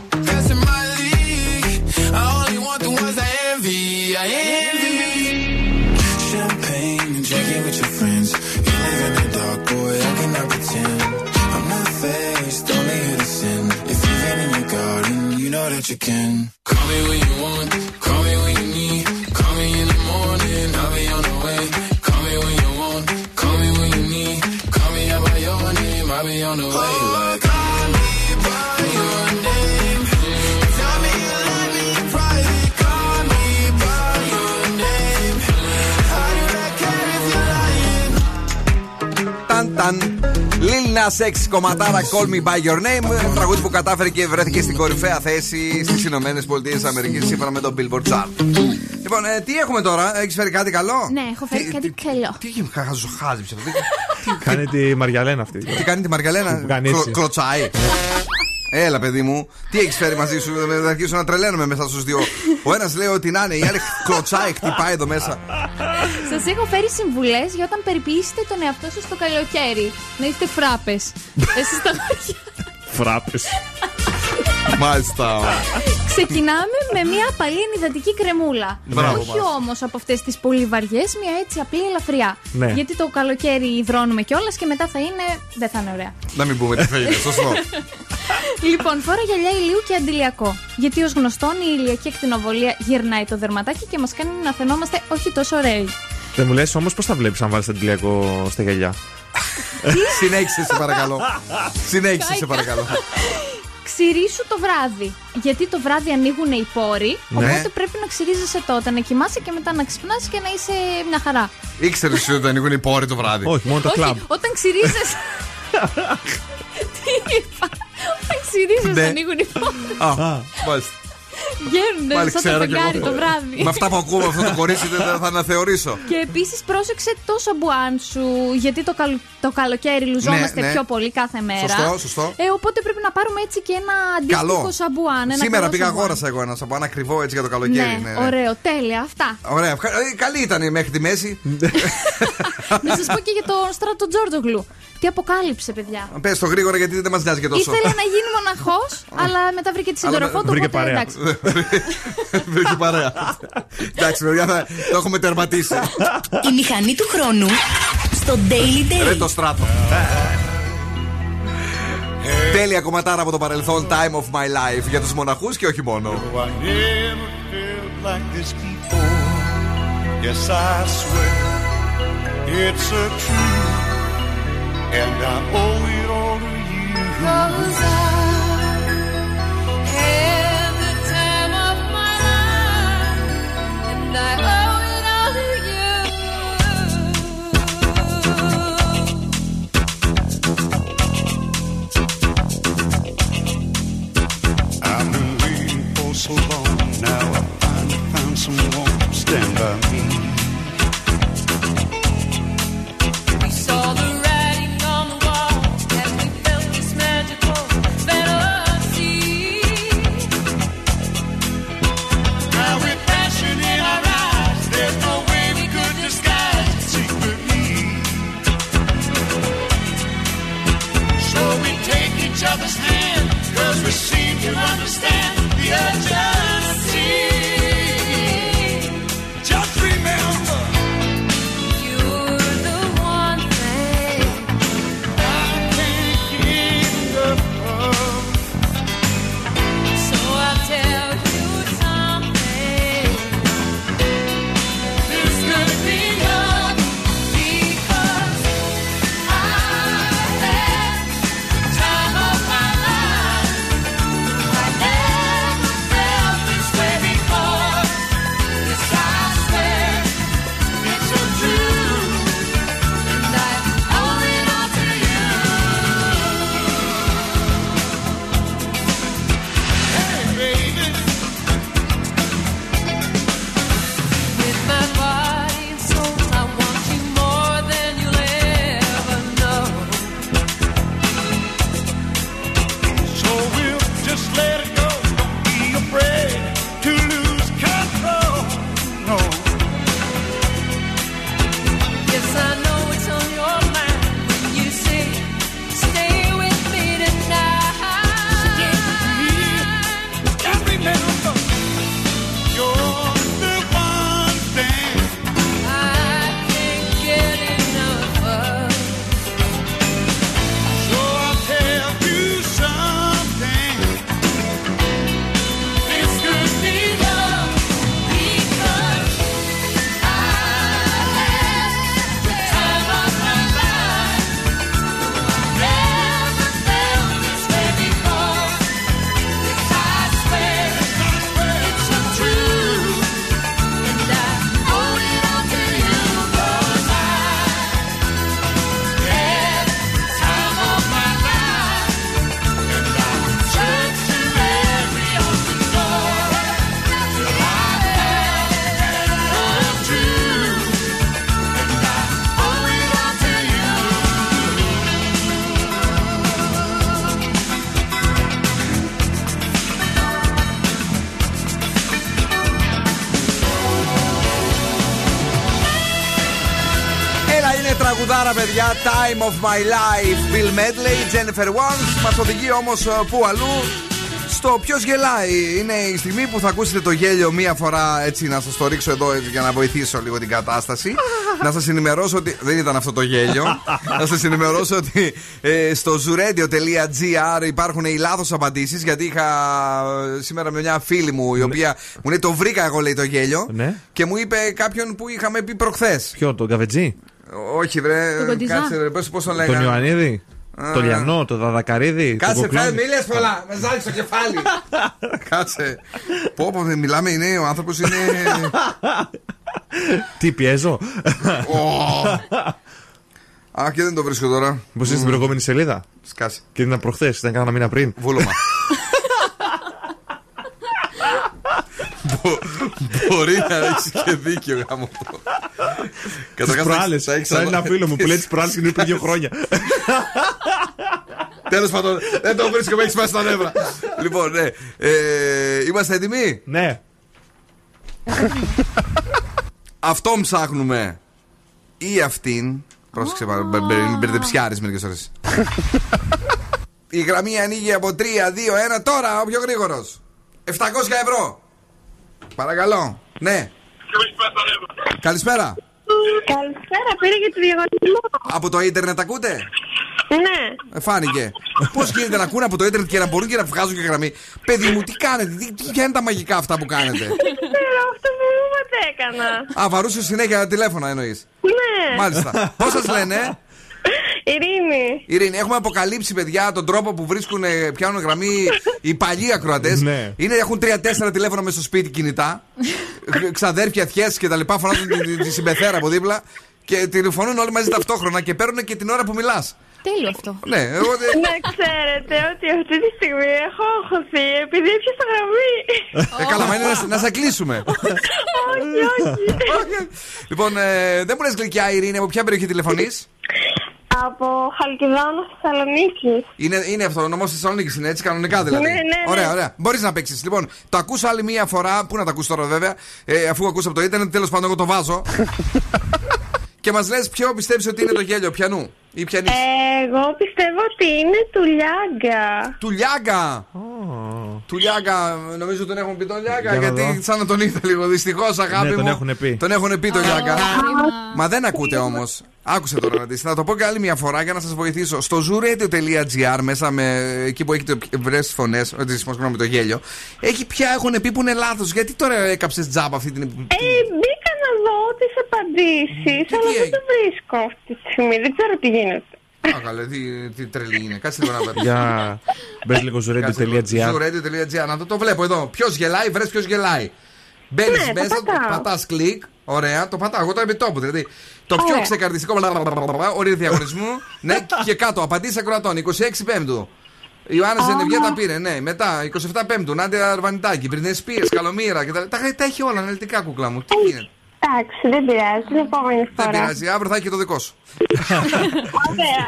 on the way. Like, call me by your name. Tell me you love me in private. Call me by your name. How did I care if you're lying? Ταν ταν. Lil Nas X κομματάρα Call Me By Your Name. Τραγούδι που κατάφερε και βρέθηκε στην κορυφαία θέση στι Ηνωμένε Πολιτείε Αμερική σύμφωνα με τον Billboard Chart. Λοιπόν, ε, τι έχουμε τώρα, έχει φέρει κάτι καλό. Ναι, έχω φέρει κάτι καλό. Τι έχει χαζοχάζεψε αυτό. Κάνει τη Μαριαλένα αυτή. Τι κάνει τη Μαργαλένα, Κάνει έτσι. Κλω- κλωτσάει. Έλα, παιδί μου, τι έχεις φέρει μαζί σου, δεν θα αρχίσω να τρελαίνομαι μέσα στους δύο. Ο ένας λέει ότι να είναι, η άλλη κλωτσάει, χτυπάει εδώ μέσα. Σας έχω φέρει συμβουλές για όταν περιποιήσετε τον εαυτό σας το καλοκαίρι. Να είστε φράπες. Εσείς τα χωριά. Φράπες. Μάλιστα. Ξεκινάμε με μια απαλή ενυδατική κρεμούλα. Μπράβο Όχι μας. όμως από αυτές τις πολύ βαριές, μια έτσι απλή ελαφριά. Ναι. Γιατί το καλοκαίρι υδρώνουμε κιόλας και μετά θα είναι. Δεν θα είναι ωραία. Να μην πούμε τι θα είναι, σωστό. λοιπόν, φόρα γυαλιά ηλίου και αντιλιακό. Γιατί ως γνωστόν η ηλιακή ακτινοβολία γυρνάει το δερματάκι και μας κάνει να φαινόμαστε όχι τόσο ωραίοι. Δεν μου λες όμως πώς θα βλέπεις αν βάλεις αντιλιακό στα γυαλιά; Συνέχισε, σε παρακαλώ. Συνέχισε, σε παρακαλώ. Ξηρίσου το βράδυ. Γιατί το βράδυ ανοίγουν οι πόροι. Ναι. Οπότε πρέπει να ξυρίζεσαι τότε, να κοιμάσαι και μετά να ξυπνάς και να είσαι μια χαρά. Ήξερες ότι δεν ανοίγουν οι πόροι το βράδυ. Όχι, μόνο Όχι, όταν ξυρίζεσαι. Τι είπα; Όταν ξυρίζεσαι Ναι. ανοίγουν οι πόροι. Α, μάλιστα. Γέρνουν Πάλι σαν το ξέρω κι φεγγάρι εγώ. το βράδυ. Με αυτά που ακούω αυτό το κορίτσι δεν θα αναθεωρήσω. Και επίσης πρόσεξε το σαμπουάν σου, γιατί το, καλο- το καλοκαίρι λουζόμαστε Ναι, ναι. πιο πολύ κάθε μέρα. Σωστό, σωστό. Ε, οπότε πρέπει να πάρουμε έτσι και ένα αντίστοιχο Καλό. σαμπουάν. Ένα Σήμερα καλό πήγα σαμπουάν. αγόρασα εγώ ένα από ένα ακριβό έτσι για το καλοκαίρι. Ναι, ωραίο, τέλεια, αυτά. Ωραία, ευχα- ε, καλή ήταν μέχρι τη μέση. να σας πω και για το στράτο Τζόρτογλου. Τι αποκάλυψε, παιδιά; Πες το γρήγορα γιατί δεν μας νοιάζει και τόσο. Ήθελε να γίνει μοναχός, αλλά μετά βρήκε τη συντροφό του. βρήκε οπότε παρέα. εντάξει. Βρήκε παρέα. Εντάξει, παιδιά, θα- το έχουμε τερματίσει. Η μηχανή του χρόνου στο Daily Day. Ρε το στράτο. Τέλεια κομματάρα από το παρελθόν Time of my life για τους μοναχούς και όχι μόνο. I never felt like this before. Yes, I swear it's a truth, and I owe it all to you. Cause I had the time of my life, and I owe it all to you. I've been waiting for so long. Now I finally found someone to stand by me. We saw the you understand? Παιδιά. Time of my life. Bill Medley, Jennifer Wangs. Μας οδηγεί όμως πού αλλού. Στο ποιος γελάει. Είναι η στιγμή που θα ακούσετε το γέλιο μία φορά έτσι να σας το ρίξω εδώ έτσι, για να βοηθήσω λίγο την κατάσταση. να σας ενημερώσω ότι. Δεν ήταν αυτό το γέλιο. να σας ενημερώσω ότι ε, στο zuradio.gr υπάρχουν οι λάθος απαντήσεις. Γιατί είχα ε, σήμερα με μια φίλη μου η οποία μου λέει το βρήκα εγώ λέει το γέλιο. Ναι. Και μου είπε κάποιον που είχαμε πει προχθές. Ποιο, τον Καβετζή, Όχι, βρε. Τον Κοντιζά. Κάτσε, βρε. Πώς, πώς τον τον λέγανε. Ιωαννίδη, Α. τον Λιανό, τον Δαδακαρίδη. τον Κάτσε, Κοκλώνη. φέρε, μη λες πολλά. Με ζάλει στο κεφάλι. Κάτσε. Πω, πω, δεν μιλάμε, είναι ο άνθρωπος είναι. Τι πιέζω; Ω. Α, και δεν το βρίσκω τώρα. Πώς είσαι στην προηγούμενη σελίδα; Σκάσε. Και ήταν προχθές, ήταν κάνα μήνα πριν. Βούλωμα. Μπορεί να έχεις και δίκιο γάμο το. Τις προάλλες. θα έχεις Σαν ένα αδο- φίλο μου που λέει τις προάλλες είναι πριν δύο χρόνια. Τέλος πάντων, δεν το βρίσκω, με έχεις σπάσει τα νεύρα. λοιπόν, ναι. Ε, είμαστε έτοιμοι; Ναι. Αυτόν ψάχνουμε ή αυτήν. Πρόσεξε, μπε- μπε- μπε- μπερδεψιάρη μερικές ώρε. Η γραμμή ανοίγει από 3, 2, 1 τώρα, ο πιο γρήγορος. 700 ευρώ. Παρακαλώ. Ναι. Καλησπέρα. Καλησπέρα, πήρε για το διαγωνισμό. Από το ίντερνετ ακούτε; Ναι. Ε, Φάνηκε. Πώς γίνεται να ακούνε από το ίντερνετ και να μπορούν και να βγάζουν και γραμμή. Παιδί μου, τι κάνετε, τι, τι ποια είναι τα μαγικά αυτά που κάνετε; Δεν ξέρω, αυτό που μου έκανα. Α, βαρούσε συνέχεια τηλέφωνα εννοείς. Ναι. Μάλιστα. Πώς σας λένε, Ειρήνη. Ειρήνη, έχουμε αποκαλύψει, παιδιά, τον τρόπο που βρίσκουν, ε, πιάνουν γραμμή οι παλιοί ακροατές. Ναι. Είναι, έχουν τρία-τέσσερα τηλέφωνα μέσα στο σπίτι κινητά. Ξαδέρφια, θιέ και τα λοιπά. Φωνάζουν τη, τη, τη συμπεθέρα από δίπλα. Και τηλεφωνούν όλοι μαζί ταυτόχρονα και παίρνουν και την ώρα που μιλάς. Τέλειο αυτό. Ναι, εγώ δεν. Να ξέρετε ότι αυτή τη στιγμή έχω αγχωθεί επειδή έπιασα γραμμή. Ε, καλά, μα είναι να, σε- να σε κλείσουμε. όχι, όχι. λοιπόν, ε, δεν μου λες γλυκιά, Ειρήνη, από ποια περιοχή τηλεφωνείς; Από Χαλκιδόνα Θεσσαλονίκη. Είναι, είναι αυτό, ο νομό της Θεσσαλονίκης είναι έτσι, κανονικά δηλαδή. Ναι, ναι, ναι. Ωραία, ωραία. Μπορείς να παίξεις. Λοιπόν, το ακούς άλλη μία φορά. Πού να το ακούς τώρα, βέβαια, ε, αφού ακούς από το Ιντερνετ, τέλος πάντων, εγώ το βάζω. και μας λες ποιο πιστεύεις ότι είναι το γέλιο, πιανού ή πιανής; Εγώ πιστεύω ότι είναι του Λιάγκα. Του Λιάγκα! Του Λιάγκα, νομίζω τον έχουν πει τον Λιάγκα, Για να γιατί δω. σαν να τον είδα λίγο. Δυστυχώς, αγάπη Ναι, τον μου. έχουνε πει. Τον έχουν πει τον Λιάγκα. κρίμα. Μα δεν ακούτε όμως. Άκουσε τώρα να δεις. Θα το πω και άλλη μια φορά για να σας βοηθήσω. Στο zooradio.gr, μέσα με εκεί που έχετε βρει τις φωνές, ότι συγγνώμη το γέλιο, έχει πια έχουν πει που είναι λάθος. Γιατί τώρα έκαψες τζάμπα αυτή την. Ε, μπήκα να δω τις απαντήσεις, τι αλλά δεν έγινε; το βρίσκω αυτή τη στιγμή. Δεν ξέρω τι γίνεται. Α, καλά, τι, τι τρελή είναι. Κάτσε λίγο να βρει. Για μπες λίγο zuradio.gr. Zooradio.gr. Να το, το βλέπω εδώ. Ποιος γελάει, βρες ποιος γελάει. Μπαίνεις Ναι, το μέσα, πατάω. πατάς κλικ. Ωραία, το πατάω. Εγώ το επί τόπου. Δηλαδή το πιο Ωραία. ξεκαρδιστικό ορίδι διαγωνισμού. ναι, και κάτω. Απαντήσεις ακροατών. 26 Πέμπτου. Η Ιωάννα Ζενεβιέ τα πήρε, ναι. Μετά 27 Πέμπτου. Νάντια Αρβανιτάκη. Πρινέ Πίε, Καλομήρα και τα, τα, τα έχει όλα αναλυτικά κουκλά μου. Τι γίνεται; Εντάξει, δεν πειράζει. Την επόμενη Δεν φορά. πειράζει, αύριο θα έχει και το δικό σου. Ωραία.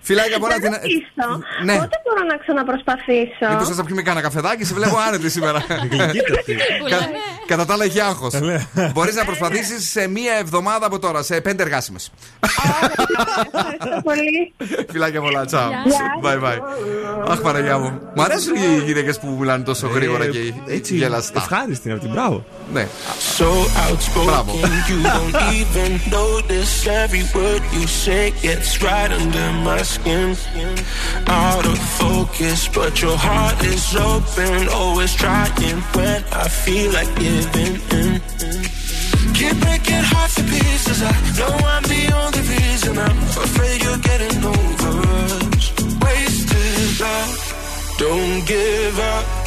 Φιλάκια πολλά Να την. ρωτήσω, Ναι. Πότε μπορώ να ξαναπροσπαθήσω; Μήπως θα πιούμε κανένα καφεδάκι, σε βλέπω άνετη σήμερα. Κα- Κατά τα άλλα έχει άγχος. Μπορείς να προσπαθήσεις σε μία εβδομάδα από τώρα, σε πέντε εργάσιμες. Ευχαριστώ πολύ. Φιλάκια πολλά, τσάου. Γεια. Bye bye. Αχ, Παναγιά μου. Μ' αρέσουν οι γυναίκες που μιλάνε τόσο γρήγορα και Ε, έτσι, γελαστά. ευχάριστη είναι αυτή, μπράβο. Ναι. So outspoken, you don't even notice every word you say gets right under my skin. Out of focus, but your heart is open, always trying when I feel like giving in. Keep breaking hearts to pieces. I know I'm the only reason. I'm afraid you're getting over us. Wasted love. Don't give up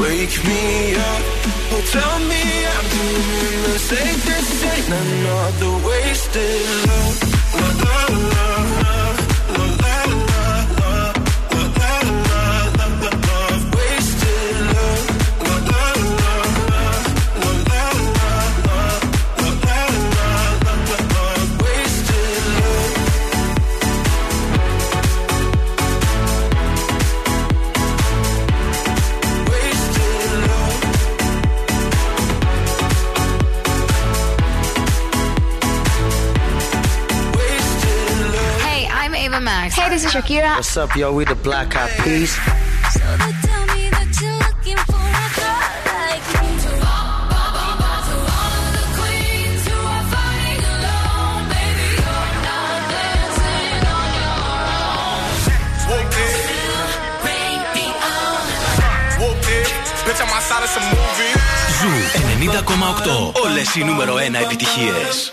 wake me up. Oh, tell me I'm doing the. This ain't another wasted love, Shakira. What's up, yo? We the Black Eyed Peas. Bitch, I'm outside of some movie. Ζου 90,8. Όλες οι νούμερο 1 επιτυχίες.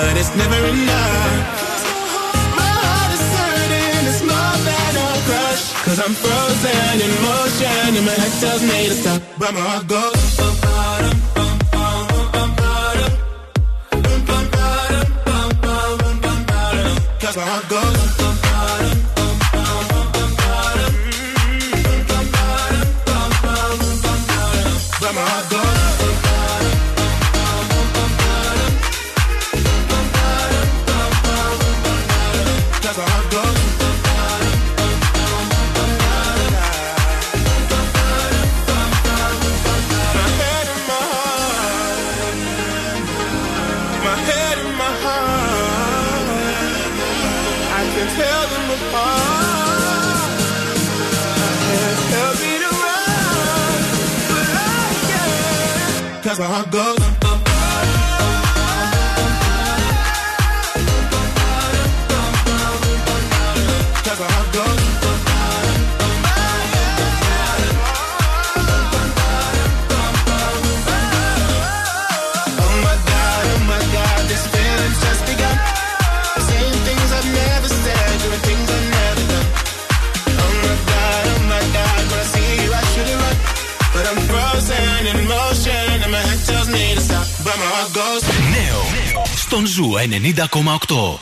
But it's never enough. My heart is hurting, it's more than a crush. Cause I'm frozen in motion, and my head tells me to stop, but my heart goes. Cause my heart goes. how I go. Στον Ζου 90,8.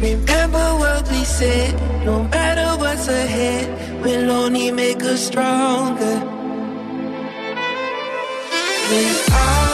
Remember what we said, no matter what's ahead, we'll only make us stronger. We are.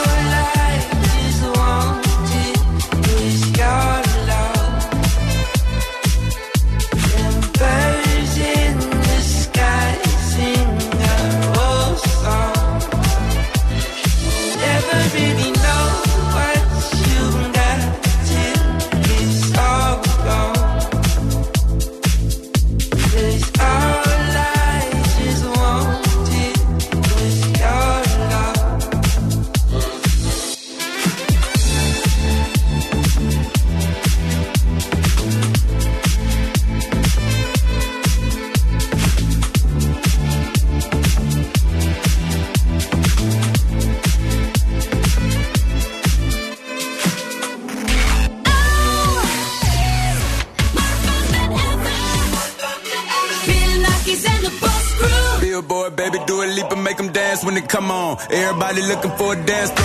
Dance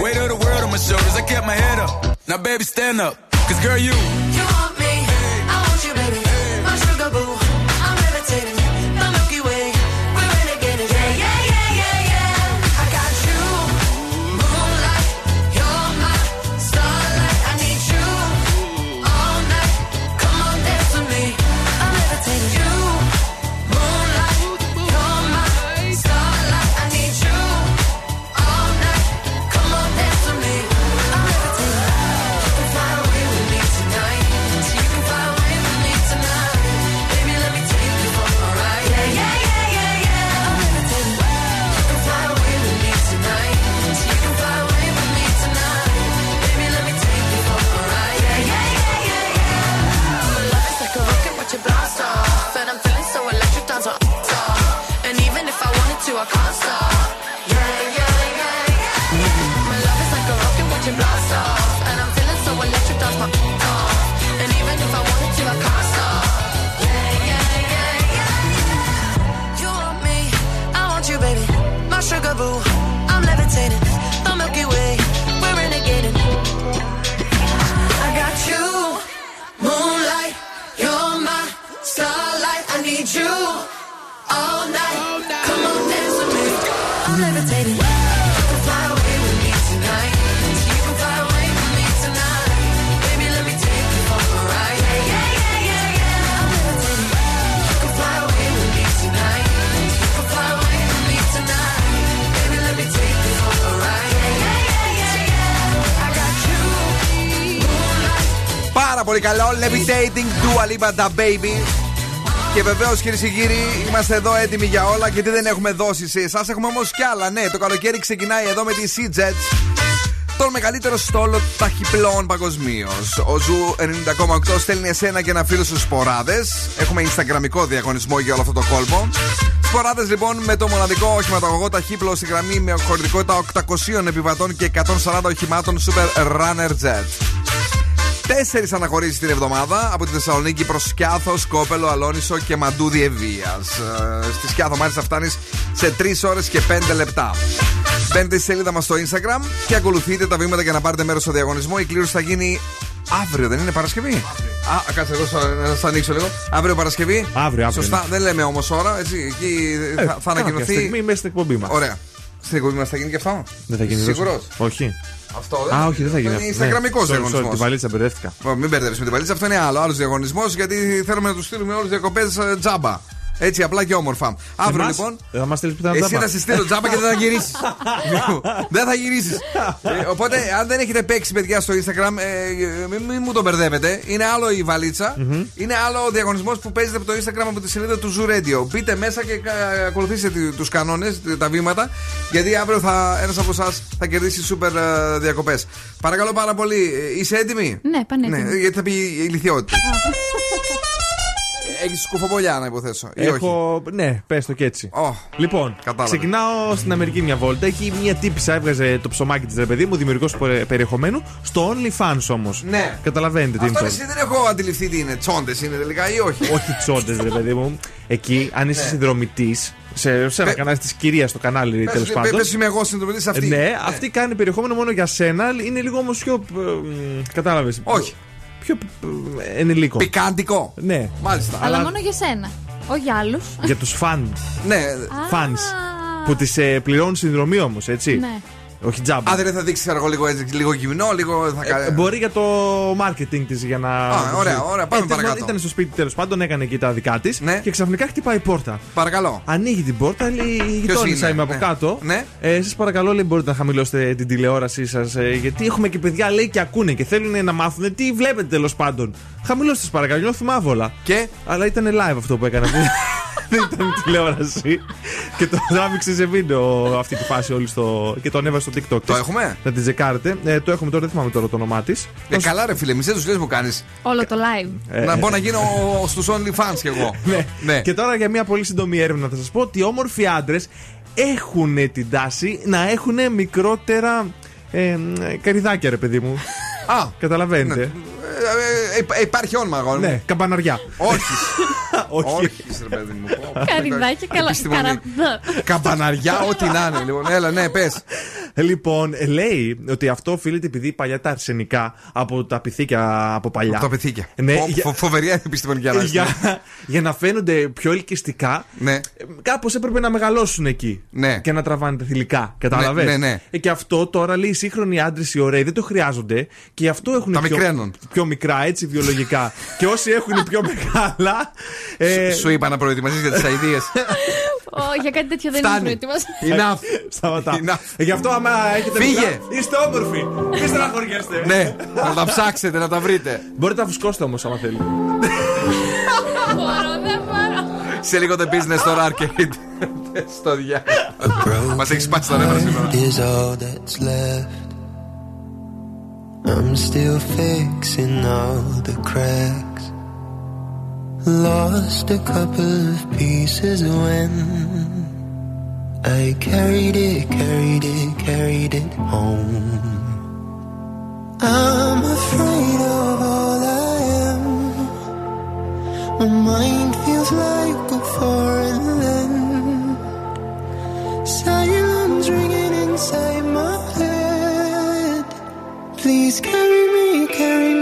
Weight of the world on my shoulders, I kept my head up. Now, baby, stand up. Cause, girl, you. Πολύ καλό. Levitating Dua Lipa DaBaby. Και βεβαίως κυρίες και κύριοι, είμαστε εδώ έτοιμοι για όλα. Γιατί δεν έχουμε δώσει σε εσάς, έχουμε όμως κι άλλα. Ναι, το καλοκαίρι ξεκινάει εδώ με τη Sea Jets. Τον μεγαλύτερο στόλο ταχυπλόων παγκοσμίως. Ο Zoo 90,8 στέλνει εσένα και ένα φίλο στις Σποράδες. Έχουμε Instagramικό διαγωνισμό για όλο αυτό το κόλπο. Σποράδες λοιπόν με το μοναδικό οχηματαγωγό ταχύπλο στη γραμμή με χωρητικότητα 800 επιβατών και 140 οχημάτων Super Runner Jet. Τέσσερις αναχωρήσεις την εβδομάδα από τη Θεσσαλονίκη προς Σκιάθο, Κόπελο, Αλόνισο και Μαντούδι Ευεία. Στη Σκιάθο, μάλιστα, φτάνεις σε 3 ώρες και 5 λεπτά. Μπαίνετε στη σελίδα μας στο Instagram και ακολουθείτε τα βήματα για να πάρετε μέρος στο διαγωνισμό. Η κλήρωση θα γίνει αύριο, δεν είναι Παρασκευή; Α, κάτσε εδώ σα- να σας ανοίξω λίγο. Αύριο Παρασκευή. Αύριο, αύριο Σωστά, είναι. δεν λέμε όμως ώρα. Έτσι, εκεί Ε, θα, θα κάποια ανακοινωθεί. στιγμή μέσα στην εκπομπή μας. Ωραία. Στην εκπομπή μας θα γίνει και αυτό; Δεν θα γίνει Σίγουρος; δώση. Όχι. Αυτό Α, όχι, δεν θα γίνει Είναι αυτό. Instagramικός Ναι. Sorry, διαγωνισμός. sorry, Την βαλίτσα μπερδεύτηκα. Μην μπερδεύεις με την παλίτσα, αυτό είναι άλλο. Άλλος διαγωνισμός γιατί θέλουμε να τους στείλουμε όλους διακοπές τζάμπα. Έτσι απλά και όμορφα. Αύριο Εμάς, λοιπόν. Δεν θα μας στείλεις πιθανό Εσύ θα σε στείλω τζάμπα και δεν θα γυρίσεις. δεν θα γυρίσεις. οπότε, αν δεν έχετε παίξει παιδιά στο Instagram, ε, μην μη μου το μπερδεύετε. Είναι άλλο η βαλίτσα. Είναι άλλο ο διαγωνισμός που παίζετε από το Instagram από τη σελίδα του Zoo Radio. Μπείτε μέσα και κα- ακολουθήστε τους κανόνες, τα βήματα. Γιατί αύριο θα, ένας από εσάς θα κερδίσει σούπερ διακοπές. Παρακαλώ πάρα πολύ, ε, είσαι έτοιμη; Ναι, πανέτοιμη. Ναι, γιατί θα πει η ηλικιότητα. Έχεις σκουφομπολιά να υποθέσω. Ή όχι; Έχω. Ναι, πες το και έτσι. Λοιπόν, Κατάλαβε. ξεκινάω στην Αμερική μια βόλτα. Έχει μια τύπησα, έβγαζε το ψωμάκι της ρε παιδί μου, δημιουργός περιεχομένου, στο OnlyFans όμως. Ναι. Καταλαβαίνετε τι είναι Αυτό το. εσύ δεν έχω αντιληφθεί τι είναι. Τσόντες είναι τελικά ή όχι; Όχι τσόντες, ρε παιδί μου. Εκεί, αν είσαι Ναι. συνδρομητής, σε, σε ένα Πε- κανάλι της κυρίας στο κανάλι τέλος Πες- πάντων. πες είμαι εγώ συνδρομητής αυτή. Ναι, αυτή κάνει περιεχόμενο μόνο για σένα. Είναι λίγο όμως πιο. Κατάλαβες. Όχι. Πιο ε, ενηλίκο. Πικάντικο. Ναι. Μάλιστα. Αλλά μόνο για σένα. Όχι για άλλους. Για τους φαν. Ναι. Fans. Που τις ε, πληρώνουν συνδρομή όμως, έτσι. Ναι. Όχι τζάμπα. Α, δεν θα δείξεις εγώ λίγο, έτσι, λίγο γυμνό, λίγο θα Ε, κάνει. μπορεί για το marketing της για να. Α, ωραία, ωραία, πάμε Ε, τέλος παρακάτω. πάντων, Ήταν στο σπίτι τέλος πάντων, έκανε εκεί τα δικά της και ξαφνικά χτυπάει η πόρτα. Παρακαλώ. Ανοίγει την πόρτα, λέει η γειτόνισσα είναι, είμαι από ναι. κάτω. Ναι. Ε, σας παρακαλώ, λέει, μπορείτε να χαμηλώσετε την τηλεόρασή σας. γιατί έχουμε και παιδιά, λέει, και ακούνε και θέλουν να μάθουν τι βλέπετε τέλος πάντων. Χαμηλώστε, σας παρακαλώ, νιώθουμε άβολα. Και; Αλλά ήταν live αυτό που έκανα. Δεν ήταν τηλεόραση. και το τράβηξε σε βίντεο αυτή τη φάση όλη στο. και το ανέβασε στο TikTok. Το έχουμε; Να την τσεκάρετε. Ε, το έχουμε τώρα, δεν θυμάμαι τώρα το όνομά της. Ε, καλά, ρε φίλε, μισέ τους μου κάνεις. Όλο το live. Να μπω να γίνω στους OnlyFans κι εγώ. ναι. Και τώρα για μια πολύ σύντομη έρευνα θα σας πω ότι οι όμορφοι άντρες έχουν την τάση να έχουν μικρότερα ε, ε, καριδάκια, ρε παιδί μου. Α, Καταλαβαίνετε. Ε, ε, ε, υπάρχει όνομα, αγόρι μου. Ναι, καμπαναριά. Όχι. Όχι. Όχι, ρε παιδί μου. Καριδάκια καλά. Επιστημονική. καρα- Καμπαναριά, ό,τι να είναι. Λοιπόν, έλα, ναι, πες. Λοιπόν, λέει ότι αυτό οφείλεται επειδή παλιά τα αρσενικά από τα πυθίκια από παλιά. Από τα πυθίκια. Ναι, Φο- για- φο- Φοβερή επιστημονική ανάλυση. για, για να φαίνονται πιο ελκυστικά, Ναι. κάπως έπρεπε να μεγαλώσουν εκεί. Ναι. Και να τραβάνε τα θηλυκά. Κατάλαβες; Ναι, ναι, ναι. Ε, και αυτό τώρα λέει οι σύγχρονοι άντρες οι ωραίοι δεν το χρειάζονται και γι' αυτό έχουν Τα πιο, μικραίνουν. πιο μικρά έτσι βιολογικά. και όσοι έχουν πιο μεγάλα. Ε, Σου είπα να προετοιμαστείς για τις αειδίε. Ω, Για κάτι τέτοιο δεν είμαι Φτάνει. προετοιμασμένη. Enough. Σταματά. Enough. Ε, Γι' αυτό άμα έχετε Φύγε. μικρά, είστε όμορφοι. Μη στεναχωριέστε. Ναι, να τα ψάξετε, να τα βρείτε. Μπορείτε να φουσκώσετε όμως άμα θέλει. Μπορώ, δεν μπορώ. Σε λίγο το business τώρα arcade. Στο διάλογο. Μας έχεις σπάσει τα νεύρα σήμερα. is all that's left. I'm still fixing all the cracks. Lost a couple of pieces when I carried it, carried it, carried it home. I'm afraid of all I am. My mind feels like a foreign land. Silence ringing inside my head. Please carry me, carry me,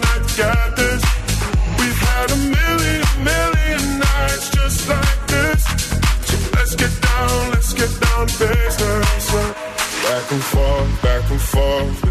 Back and forth, back and forth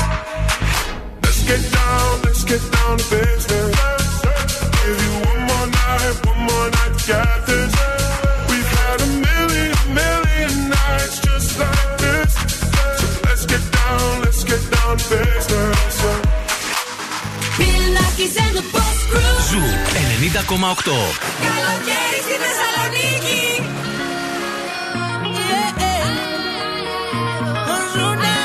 Let's get down, let's get down to business. Give you one more night, one more night to get this. We've had a million, million nights just like this. So let's get down, let's get down to business. Bill Nackis and the Boss Crew. Ζου 90,8. Καλοκαίρι στη Θεσσαλονίκη. Ozuna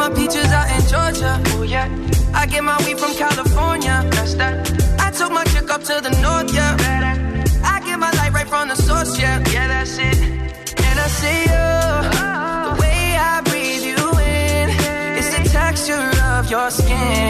my peaches out in Georgia. Oh yeah. I get my weed from California. That's that. I took my chick up to the north, yeah. I get my light right from the source, yeah. Yeah, that's it. And I see you. Uh-huh. The way I breathe you in. It's the texture of your skin.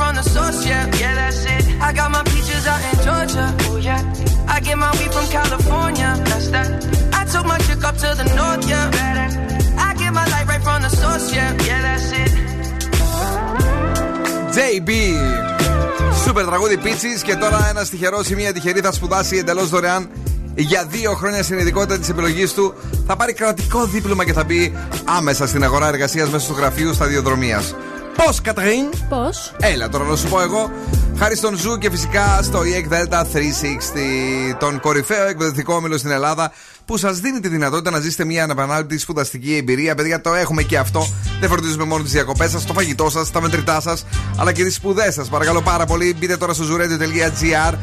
From the source, yeah, yeah, that's it. I got my peaches out in Georgia, oh yeah. I get my weed from California, that's that. I took my chick up to the north, yeah. Better. I get my light right from the source, yeah, yeah, that's it. JB. Σούπερ τραγούδι Πίτσι και τώρα ένα τυχερό ή μια τυχερή θα σπουδάσει εντελώς δωρεάν για δύο χρόνια στην ειδικότητα της επιλογής του. Θα πάρει κρατικό δίπλωμα και θα μπει άμεσα στην αγορά εργασίας μέσω του γραφείου σταδιοδρομίας. Πώς, Κατρίν; Πώς; Έλα τώρα να σου πω εγώ. Χάρη στον Zoo και φυσικά στο ΙΕΚ Δέλτα 360, τον κορυφαίο εκπαιδευτικό όμιλο στην Ελλάδα, που σας δίνει τη δυνατότητα να ζήσετε μια αναπανάληπτη σπουδαστική εμπειρία. Παιδιά, το έχουμε και αυτό. Δεν φροντίζουμε μόνο τις διακοπές σας, το φαγητό σας, τα μετρητά σας, αλλά και τις σπουδές σας. Παρακαλώ πάρα πολύ, μπείτε τώρα στο zuradio.gr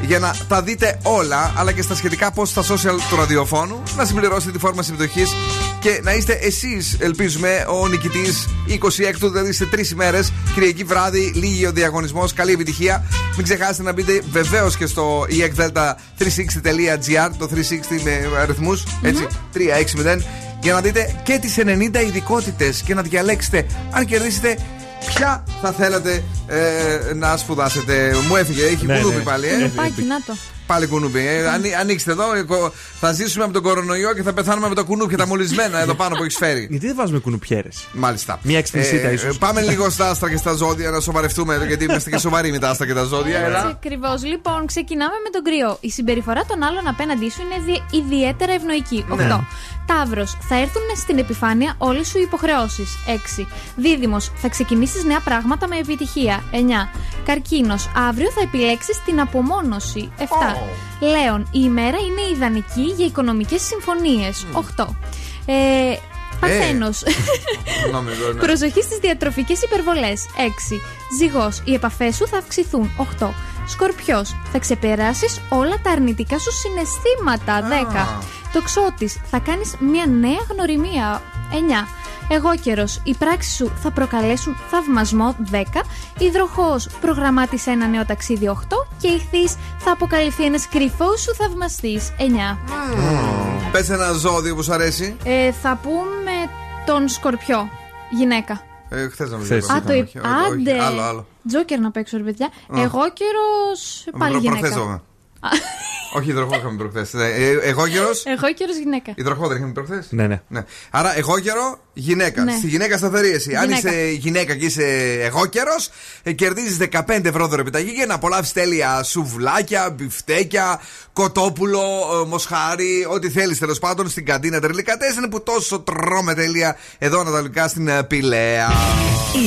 για να τα δείτε όλα, αλλά και στα σχετικά post στα social του ραδιοφώνου, να συμπληρώσετε τη φόρμα συμμετοχής και να είστε εσείς, ελπίζουμε, ο νικητής 26ου, δηλαδή σε τρεις ημέρες, Κυριακή βράδυ, λίγη ο διαγωνισμός. Καλή επιτυχία. Μην ξεχάσετε να μπείτε βεβαίως και στο eekdelta360.gr, το 360 με αριθμούς, έτσι, 360, για να δείτε και τις 90 ειδικότητες και να διαλέξετε αν κερδίσετε Ποια θα θέλατε ε, να σπουδάσετε; Μου έφυγε, έχει Ναι, κουνούπι ναι. πάλι. Ε. Κουνουπάκι, να το. Πάλι κουνούπι. Ε. Ανοί- ανοίξτε εδώ. ε, κο- Θα ζήσουμε από τον κορονοϊό και θα πεθάνουμε με τα κουνούπια τα μολυσμένα εδώ πάνω που έχεις φέρει. Γιατί δεν βάζουμε κουνουπιέρες; Μάλιστα. Μια εξπλησίτα Ε, ίσως. Πάμε λίγο στα άστρα και στα ζώδια να σοβαρευτούμε εδώ, γιατί είμαστε και σοβαροί με τα άστρα και τα ζώδια. Έτσι Έλα. ακριβώς. Λοιπόν, ξεκινάμε με τον κρυό. Η συμπεριφορά των άλλων απέναντί σου είναι δι- ιδιαίτερα ευνοϊκή. 8. Ναι. Ταύρο, θα έρθουν στην επιφάνεια όλες σου οι υποχρεώσεις. 6. Δίδυμος, θα ξεκινήσεις νέα πράγματα με επιτυχία. 9. Καρκίνος, αύριο θα επιλέξεις την απομόνωση. 7. Λέων, η ημέρα είναι ιδανική για οικονομικές συμφωνίες. 8. Ε, Παρθένος. Νόμιζα, ναι. Προσοχή στις διατροφικές υπερβολές. 6. Ζυγός, οι επαφές σου θα αυξηθούν. 8. Σκορπιός, θα ξεπεράσεις όλα τα αρνητικά σου συναισθήματα. 10. Τοξότη, θα κάνεις μια νέα γνωριμία. 9. Εγώ καιρο, οι πράξεις σου θα προκαλέσουν θαυμασμό. 10. Υδροχός, προγραμμάτισε ένα νέο ταξίδι. 8. Και ηχθή, θα αποκαλυφθεί ένας κρυφός σου θαυμαστής. 9. Πες ένα ζώδιο που σου αρέσει. Ε, θα πούμε τον Σκορπιό. Γυναίκα. Ε, Χθες να Χθες. Α, το είπ- Άντε. Άλλο, άλλο. Τζόκερ να παίξω, ρε παιδιά. Α. Εγώ καιρο. Πάλι Προ- γυναίκα. Προχθές το- Όχι, υδροχό είχαμε προχθές. Εγώ καιρο. Εγώ καιρο γυναίκα. Υδροχό δεν είχαμε προχθές; Ναι, ναι. Ναι. Άρα, εγώ καιρο, γυναίκα. Ναι. Στη γυναίκα σταθερή εσύ. Αν Γυναίκα. είσαι γυναίκα και είσαι εγώ καιρο, κερδίζεις 15 ευρώ δωρεπιταγή για να απολαύσεις τέλεια σουβλάκια, μπιφτέκια, κοτόπουλο, ε, μοσχάρι, ό,τι θέλεις τέλος πάντων στην καντίνα Τερλικατέσεν που τόσο τρώμε τέλεια εδώ ανατολικά στην ε, Πηλαία.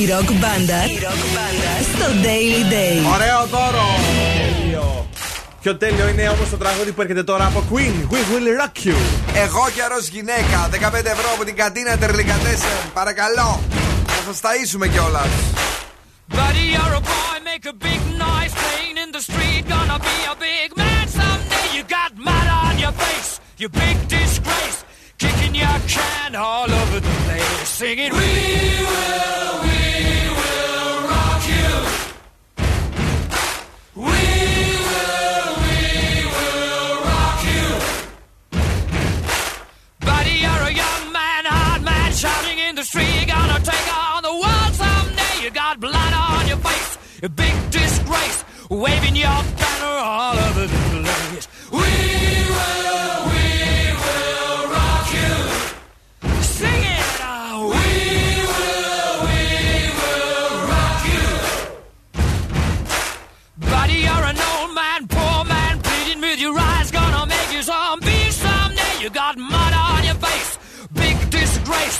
Η ροκ μπάντα στο Daily Day. Ωραίο δώρο! Πιο τέλειο είναι όμω το τραγούδι που έρχεται τώρα από Queen. We will rock you. Εγώ καιρό γυναίκα, 15 ευρώ από την καντίνα Τερλικατέσεν. Παρακαλώ, να σα ταΐσουμε κιόλα. Buddy, you're a boy, make a big noise playing in the street. Gonna be a big man someday. You got mud on your face, you big disgrace. Kicking your can all over the place. Singing, We will, we shouting in the street. You're gonna take on the world someday. You got blood on your face, a big disgrace, waving your banner all over the place. We will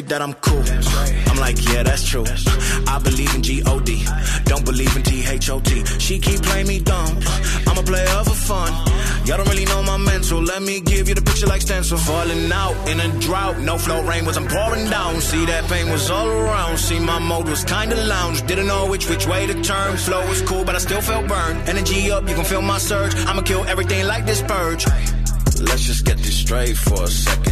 that I'm cool. I'm like, yeah, that's true. I believe in G-O-D. Don't believe in T-H-O-T. She keep playing me dumb. I'm a player for fun. Y'all don't really know my mental. Let me give you the picture like stencil. Falling out in a drought. No flow rain was I'm pouring down. See that pain was all around. See my mode was kinda lounge. Didn't know which which way to turn. Flow was cool, but I still felt burned. Energy up, you can feel my surge. I'ma kill everything like this purge. Let's just get this straight for a second.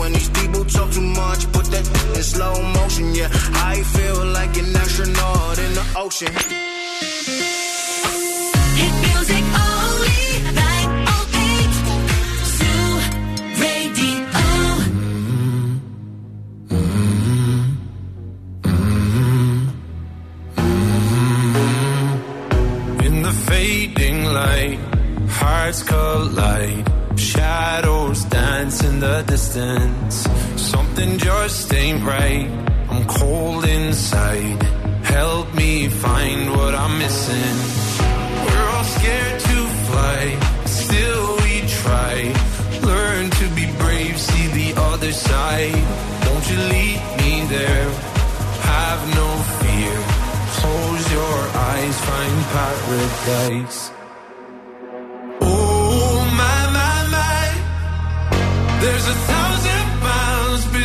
When these people talk too much, put that in slow motion. Yeah, I feel like an astronaut in the ocean. Hit music only, 908 Zoo Radio. In the fading light, hearts collide. Shadows dance in the distance. Something just ain't right. I'm cold inside. Help me find what I'm missing. We're all scared to fly, still we try. Learn to be brave, see the other side. Don't you leave me there. Have no fear. Close your eyes, find paradise.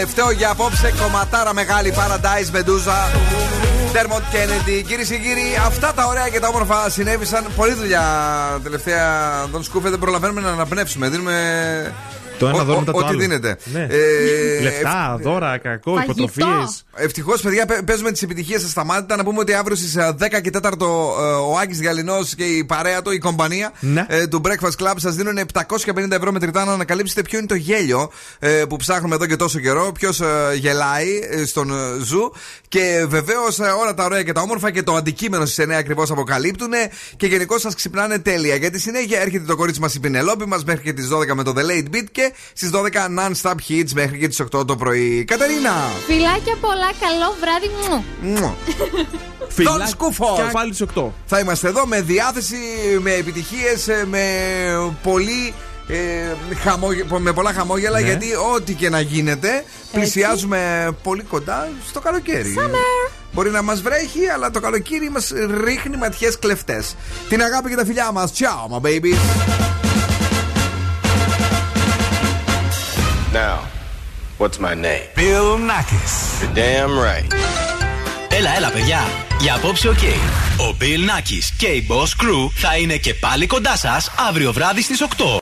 Τελευταίο για απόψε κομματάρα μεγάλη Paradise Medusa. Dermot Kennedy. Κυρίες και κύριοι, αυτά τα ωραία και τα όμορφα συνέβησαν. Πολλή δουλειά τελευταία. Τον σκούφε δεν προλαβαίνουμε να αναπνεύσουμε. Δίνουμε. Το ένα ο- δώρο ο- μετά το Ό,τι άλλο. δίνεται. Ναι. Ε, Λεφτά, δώρα, κακό, Φαγητό. υποτροφίες. Ευτυχώς, παιδιά, παι- παίζουμε τις επιτυχίες σας σταμάτητα. Να πούμε ότι αύριο στις 10 και 4 ε, ο Άκης Γαλινός και η παρέα του, η κομπανία Ναι. ε, του Breakfast Club σας δίνουν 750 ευρώ μετρητά να ανακαλύψετε ποιο είναι το γέλιο ε, που ψάχνουμε εδώ και τόσο καιρό. Ποιος γελάει ε, στον ε, Zoo. Και βεβαίως όλα τα ωραία και τα όμορφα και το αντικείμενο στις 9 ακριβώς αποκαλύπτουν και γενικώς σας ξυπνάνε τέλεια. Γιατί συνέχεια έρχεται το κορίτσι μας η Πινελόπη μας μέχρι και τις 12 με το The Late Beat και στις 12 non-stop hits μέχρι και τις 8 το πρωί. Κατερίνα! Φιλάκια πολλά, καλό βράδυ μου. Μουα. Φιλάκια Τον σκούφο. και πάλι στις 8. Θα είμαστε εδώ με διάθεση, με επιτυχίες, με πολύ. ε, χαμόγε- με πολλά χαμόγελα Ναι. γιατί ό,τι και να γίνεται πλησιάζουμε πολύ κοντά στο καλοκαίρι. Μπορεί να μας βρέχει, αλλά το καλοκαίρι μας ρίχνει ματιές κλεφτές. Την αγάπη και τα φιλιά μας. Ciao, my baby. Now, what's my name? Bill Nakis. You're damn right. Έλα, έλα, παιδιά. Για απόψε, οκ. Ο Bill Nakis και η Boss Crew θα είναι και πάλι κοντά σας αύριο βράδυ στις 8.